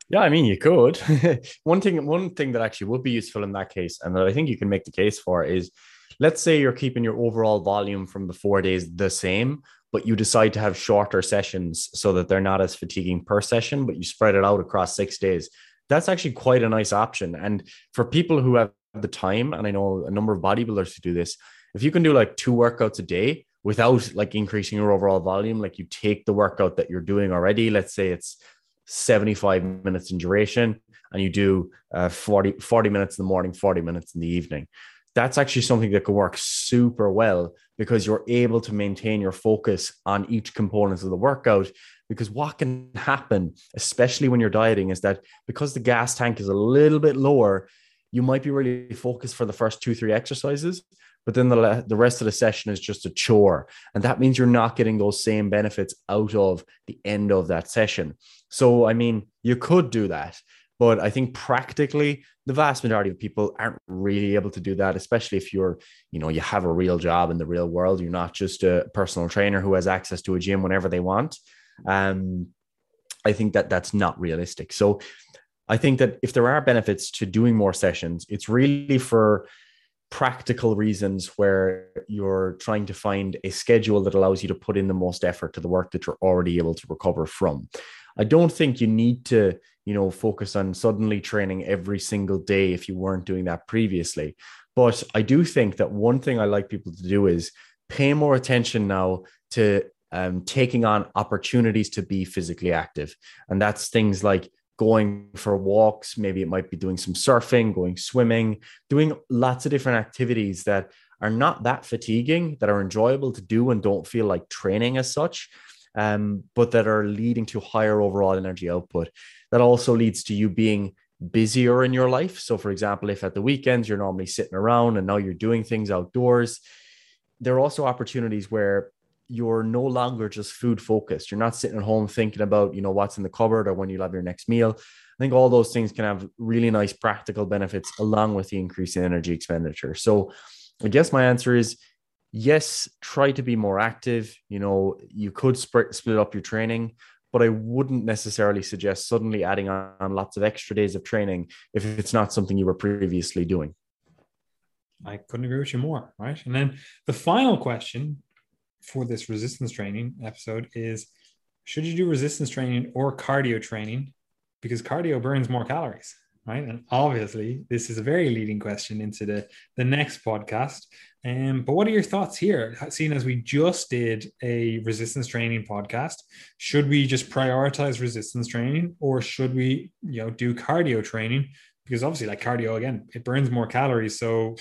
Yeah, I mean, you could. one thing, one thing that actually would be useful in that case, and that I think you can make the case for, is let's say you're keeping your overall volume from the four days the same, but you decide to have shorter sessions so that they're not as fatiguing per session, but you spread it out across six days. That's actually quite a nice option. And for people who have the time, and I know a number of bodybuilders who do this, if you can do like two workouts a day without like increasing your overall volume, like you take the workout that you're doing already, let's say it's 75 minutes in duration, and you do uh, 40, 40 minutes in the morning, 40 minutes in the evening that's actually something that can work super well because you're able to maintain your focus on each component of the workout. Because what can happen, especially when you're dieting, is that because the gas tank is a little bit lower, you might be really focused for the first two, three exercises, but then the, the rest of the session is just a chore. And that means you're not getting those same benefits out of the end of that session. So, I mean, you could do that. But I think practically the vast majority of people aren't really able to do that, especially if you're, you know, you have a real job in the real world. You're not just a personal trainer who has access to a gym whenever they want. Um, I think that that's not realistic. So I think that if there are benefits to doing more sessions, it's really for practical reasons where you're trying to find a schedule that allows you to put in the most effort to the work that you're already able to recover from. I don't think you need to, you know, focus on suddenly training every single day if you weren't doing that previously. But I do think that one thing I like people to do is pay more attention now to um, taking on opportunities to be physically active. And that's things like going for walks. Maybe it might be doing some surfing, going swimming, doing lots of different activities that are not that fatiguing, that are enjoyable to do and don't feel like training as such, um, but that are leading to higher overall energy output. That also leads to you being busier in your life. So, for example, if at the weekends you're normally sitting around and now you're doing things outdoors, there are also opportunities where you're no longer just food focused. You're not sitting at home thinking about, you know, what's in the cupboard or when you'll have your next meal. I think all those things can have really nice practical benefits along with the increase in energy expenditure. So I guess my answer is yes, try to be more active. You know, you could sp- split up your training, but I wouldn't necessarily suggest suddenly adding on lots of extra days of training if it's not something you were previously doing. I couldn't agree with you more, right? And then the final question for this resistance training episode is should you do resistance training or cardio training? Because cardio burns more calories, right? And obviously, this is a very leading question into the, the next podcast. Um, but what are your thoughts here? Seeing as we just did a resistance training podcast, should we just prioritize resistance training or should we, you know, do cardio training? Because obviously, like cardio, again, it burns more calories. So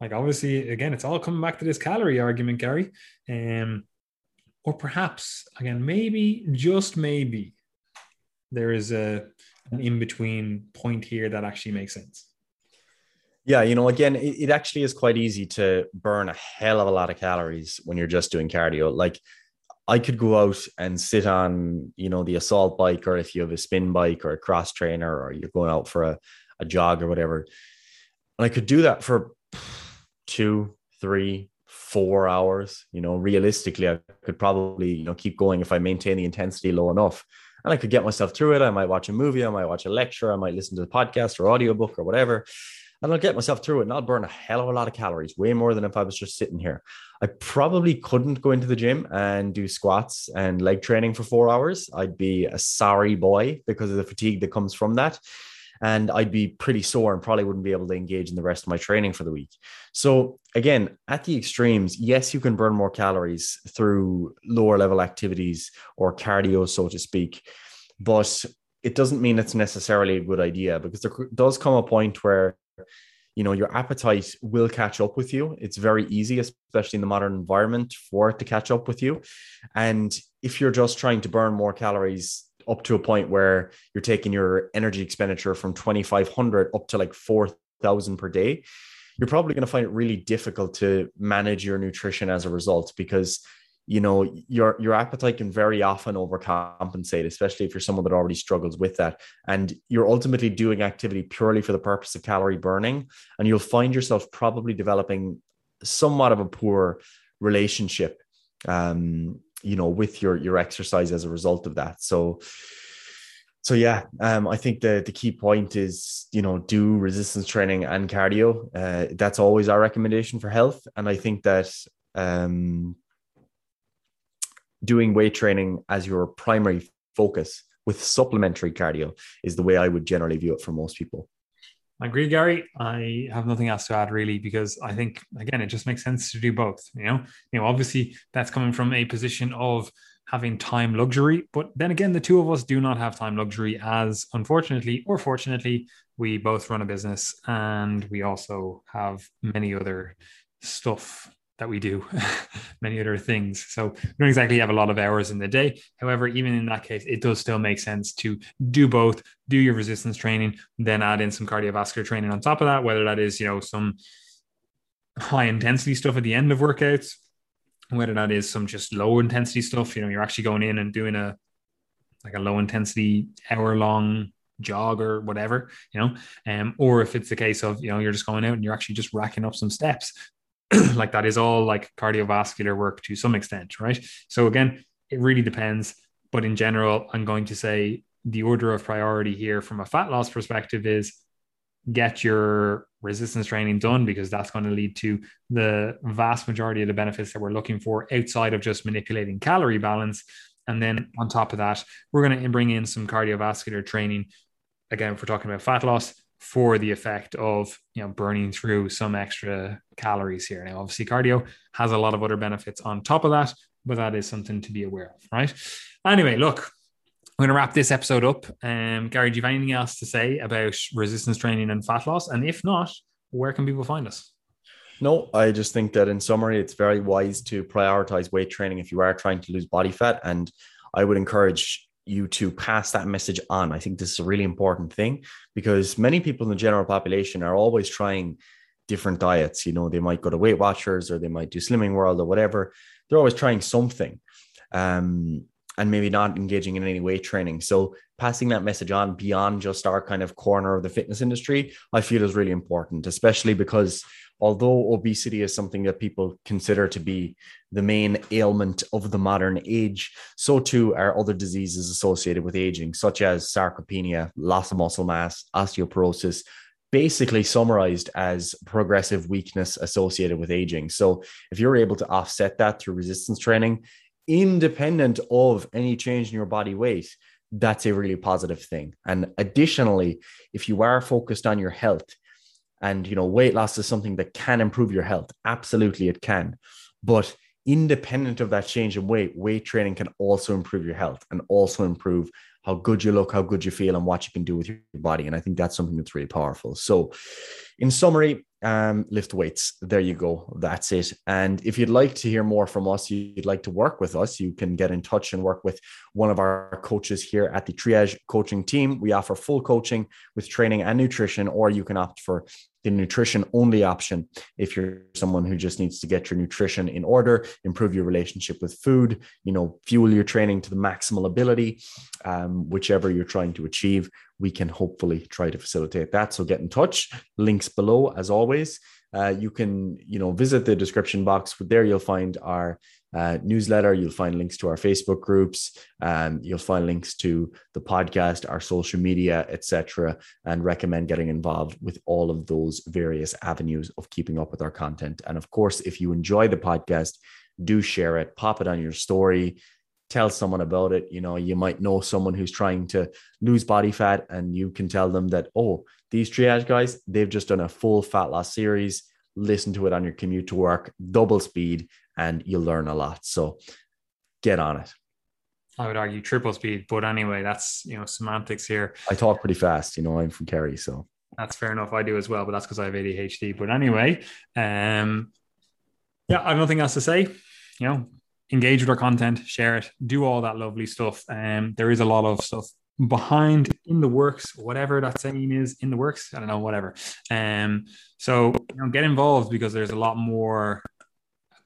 like obviously, again, it's all coming back to this calorie argument, Gary. Um, or perhaps again, maybe just maybe there is a an in between point here that actually makes sense. Yeah, you know, again, it, it, actually is quite easy to burn a hell of a lot of calories when you're just doing cardio. Like I could go out and sit on, you know, the assault bike, or if you have a spin bike or a cross trainer, or you're going out for a, a jog or whatever. And I could do that for two, three, four hours. You know, realistically, I could probably, you know, keep going if I maintain the intensity low enough. And I could get myself through it. I might watch a movie, I might watch a lecture, I might listen to a podcast or audiobook or whatever. And I'll get myself through it and I'll burn a hell of a lot of calories, way more than if I was just sitting here. I probably couldn't go into the gym and do squats and leg training for four hours. I'd be a sorry boy because of the fatigue that comes from that and I'd be pretty sore and probably wouldn't be able to engage in the rest of my training for the week. So, again, at the extremes, yes, you can burn more calories through lower level activities or cardio, so to speak, but it doesn't mean it's necessarily a good idea because there does come a point where you know your appetite will catch up with you it's very easy especially in the modern environment for it to catch up with you and if you're just trying to burn more calories up to a point where you're taking your energy expenditure from 2500 up to like 4000 per day you're probably going to find it really difficult to manage your nutrition as a result because you know your your appetite can very often overcompensate especially if you're someone that already struggles with that. And you're ultimately doing activity purely for the purpose of calorie burning and you'll find yourself probably developing somewhat of a poor relationship um, you know with your your exercise as a result of that. So so yeah um, i think the the key point is you know do resistance training and cardio. Uh, that's always our recommendation for health. And i think that um, doing weight training as your primary focus with supplementary cardio is the way i would generally view it for most people I agree, Gary. I have nothing else to add really because I think again it just makes sense to do both. You know, you know, obviously that's coming from a position of having time luxury, but then again, the two of us do not have time luxury as unfortunately or fortunately, we both run a business and we also have many other stuff that we do many other things. So we don't exactly have a lot of hours in the day. However, even in that case, it does still make sense to do both, do your resistance training, then add in some cardiovascular training on top of that, whether that is, you know, some high intensity stuff at the end of workouts, whether that is some just low intensity stuff, you know, you're actually going in and doing a like a low intensity hour long jog or whatever, you know, um, or if it's the case of, you know, you're just going out and you're actually just racking up some steps like that is all like cardiovascular work to some extent, right? So again, it really depends. But in general, I'm going to say the order of priority here from a fat loss perspective is get your resistance training done because that's going to lead to the vast majority of the benefits that we're looking for outside of just manipulating calorie balance. And then on top of that, we're going to bring in some cardiovascular training. Again, if we're talking about fat loss, for the effect of you know burning through some extra calories here. Now, obviously, cardio has a lot of other benefits on top of that, but that is something to be aware of, right? Anyway, look, I'm going to wrap this episode up. Um, Gary, do you have anything else to say about resistance training and fat loss? And if not, where can people find us? No, I just think that in summary, it's very wise to prioritize weight training if you are trying to lose body fat. And I would encourage you to pass that message on. I think this is a really important thing because many people in the general population are always trying different diets. You know, they might go to Weight Watchers or they might do Slimming World or whatever. They're always trying something. Um, and maybe not engaging in any weight training. So passing that message on beyond just our kind of corner of the fitness industry, I feel is really important, especially because although obesity is something that people consider to be the main ailment of the modern age, so too are other diseases associated with aging, such as sarcopenia, loss of muscle mass, osteoporosis, basically summarized as progressive weakness associated with aging. So, if you're able to offset that through resistance training, independent of any change in your body weight, that's a really positive thing. And additionally, if you are focused on your health, and you know, weight loss is something that can improve your health. Absolutely, it can. But independent of that change in weight, weight training can also improve your health and also improve how good you look, how good you feel, and what you can do with your body. And I think that's something that's really powerful. So, in summary, um, lift weights. There you go. That's it. And if you'd like to hear more from us, you'd like to work with us, you can get in touch and work with one of our coaches here at the Triage coaching team. We offer full coaching with training and nutrition, or you can opt for the nutrition only option. If you're someone who just needs to get your nutrition in order improve your relationship with food you know fuel your training to the maximal ability um, whichever you're trying to achieve we can hopefully try to facilitate that. So get in touch. Links below as always. Uh, you can you know visit the description box. There you'll find our uh, newsletter. You'll find links to our Facebook groups. Um, you'll find links to the podcast, our social media, etc., and recommend getting involved with all of those various avenues of keeping up with our content. And of course, if you enjoy the podcast, do share it, pop it on your story, tell someone about it. You know, you might know someone who's trying to lose body fat, and you can tell them that, oh, these triage guys, they've just done a full fat loss series. Listen to it on your commute to work, double speed, and you'll learn a lot. So get on it. I would argue triple speed, but anyway, that's you know semantics here. I talk pretty fast, you know. I'm from Kerry, so that's fair enough. I do as well, but that's because I have ADHD. But anyway, um, yeah, I have nothing else to say. You know, engage with our content, share it, do all that lovely stuff. Um, there is a lot of stuff behind in the works, whatever that saying is in the works. I don't know, whatever. Um, so you know, get involved because there's a lot more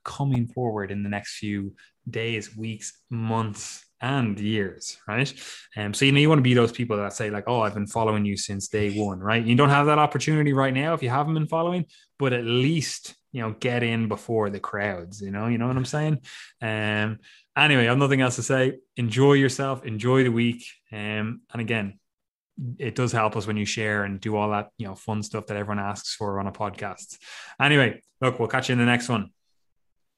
coming forward in the next few days, weeks, months, and years, right? Um, so you know you want to be those people that say like, "Oh, I've been following you since day one," right? You don't have that opportunity right now if you haven't been following, but at least you know get in before the crowds. You know, you know what I'm saying. Um. Anyway, I have nothing else to say. Enjoy yourself. Enjoy the week. Um. And again, it does help us when you share and do all that you know fun stuff that everyone asks for on a podcast. Anyway, look, we'll catch you in the next one.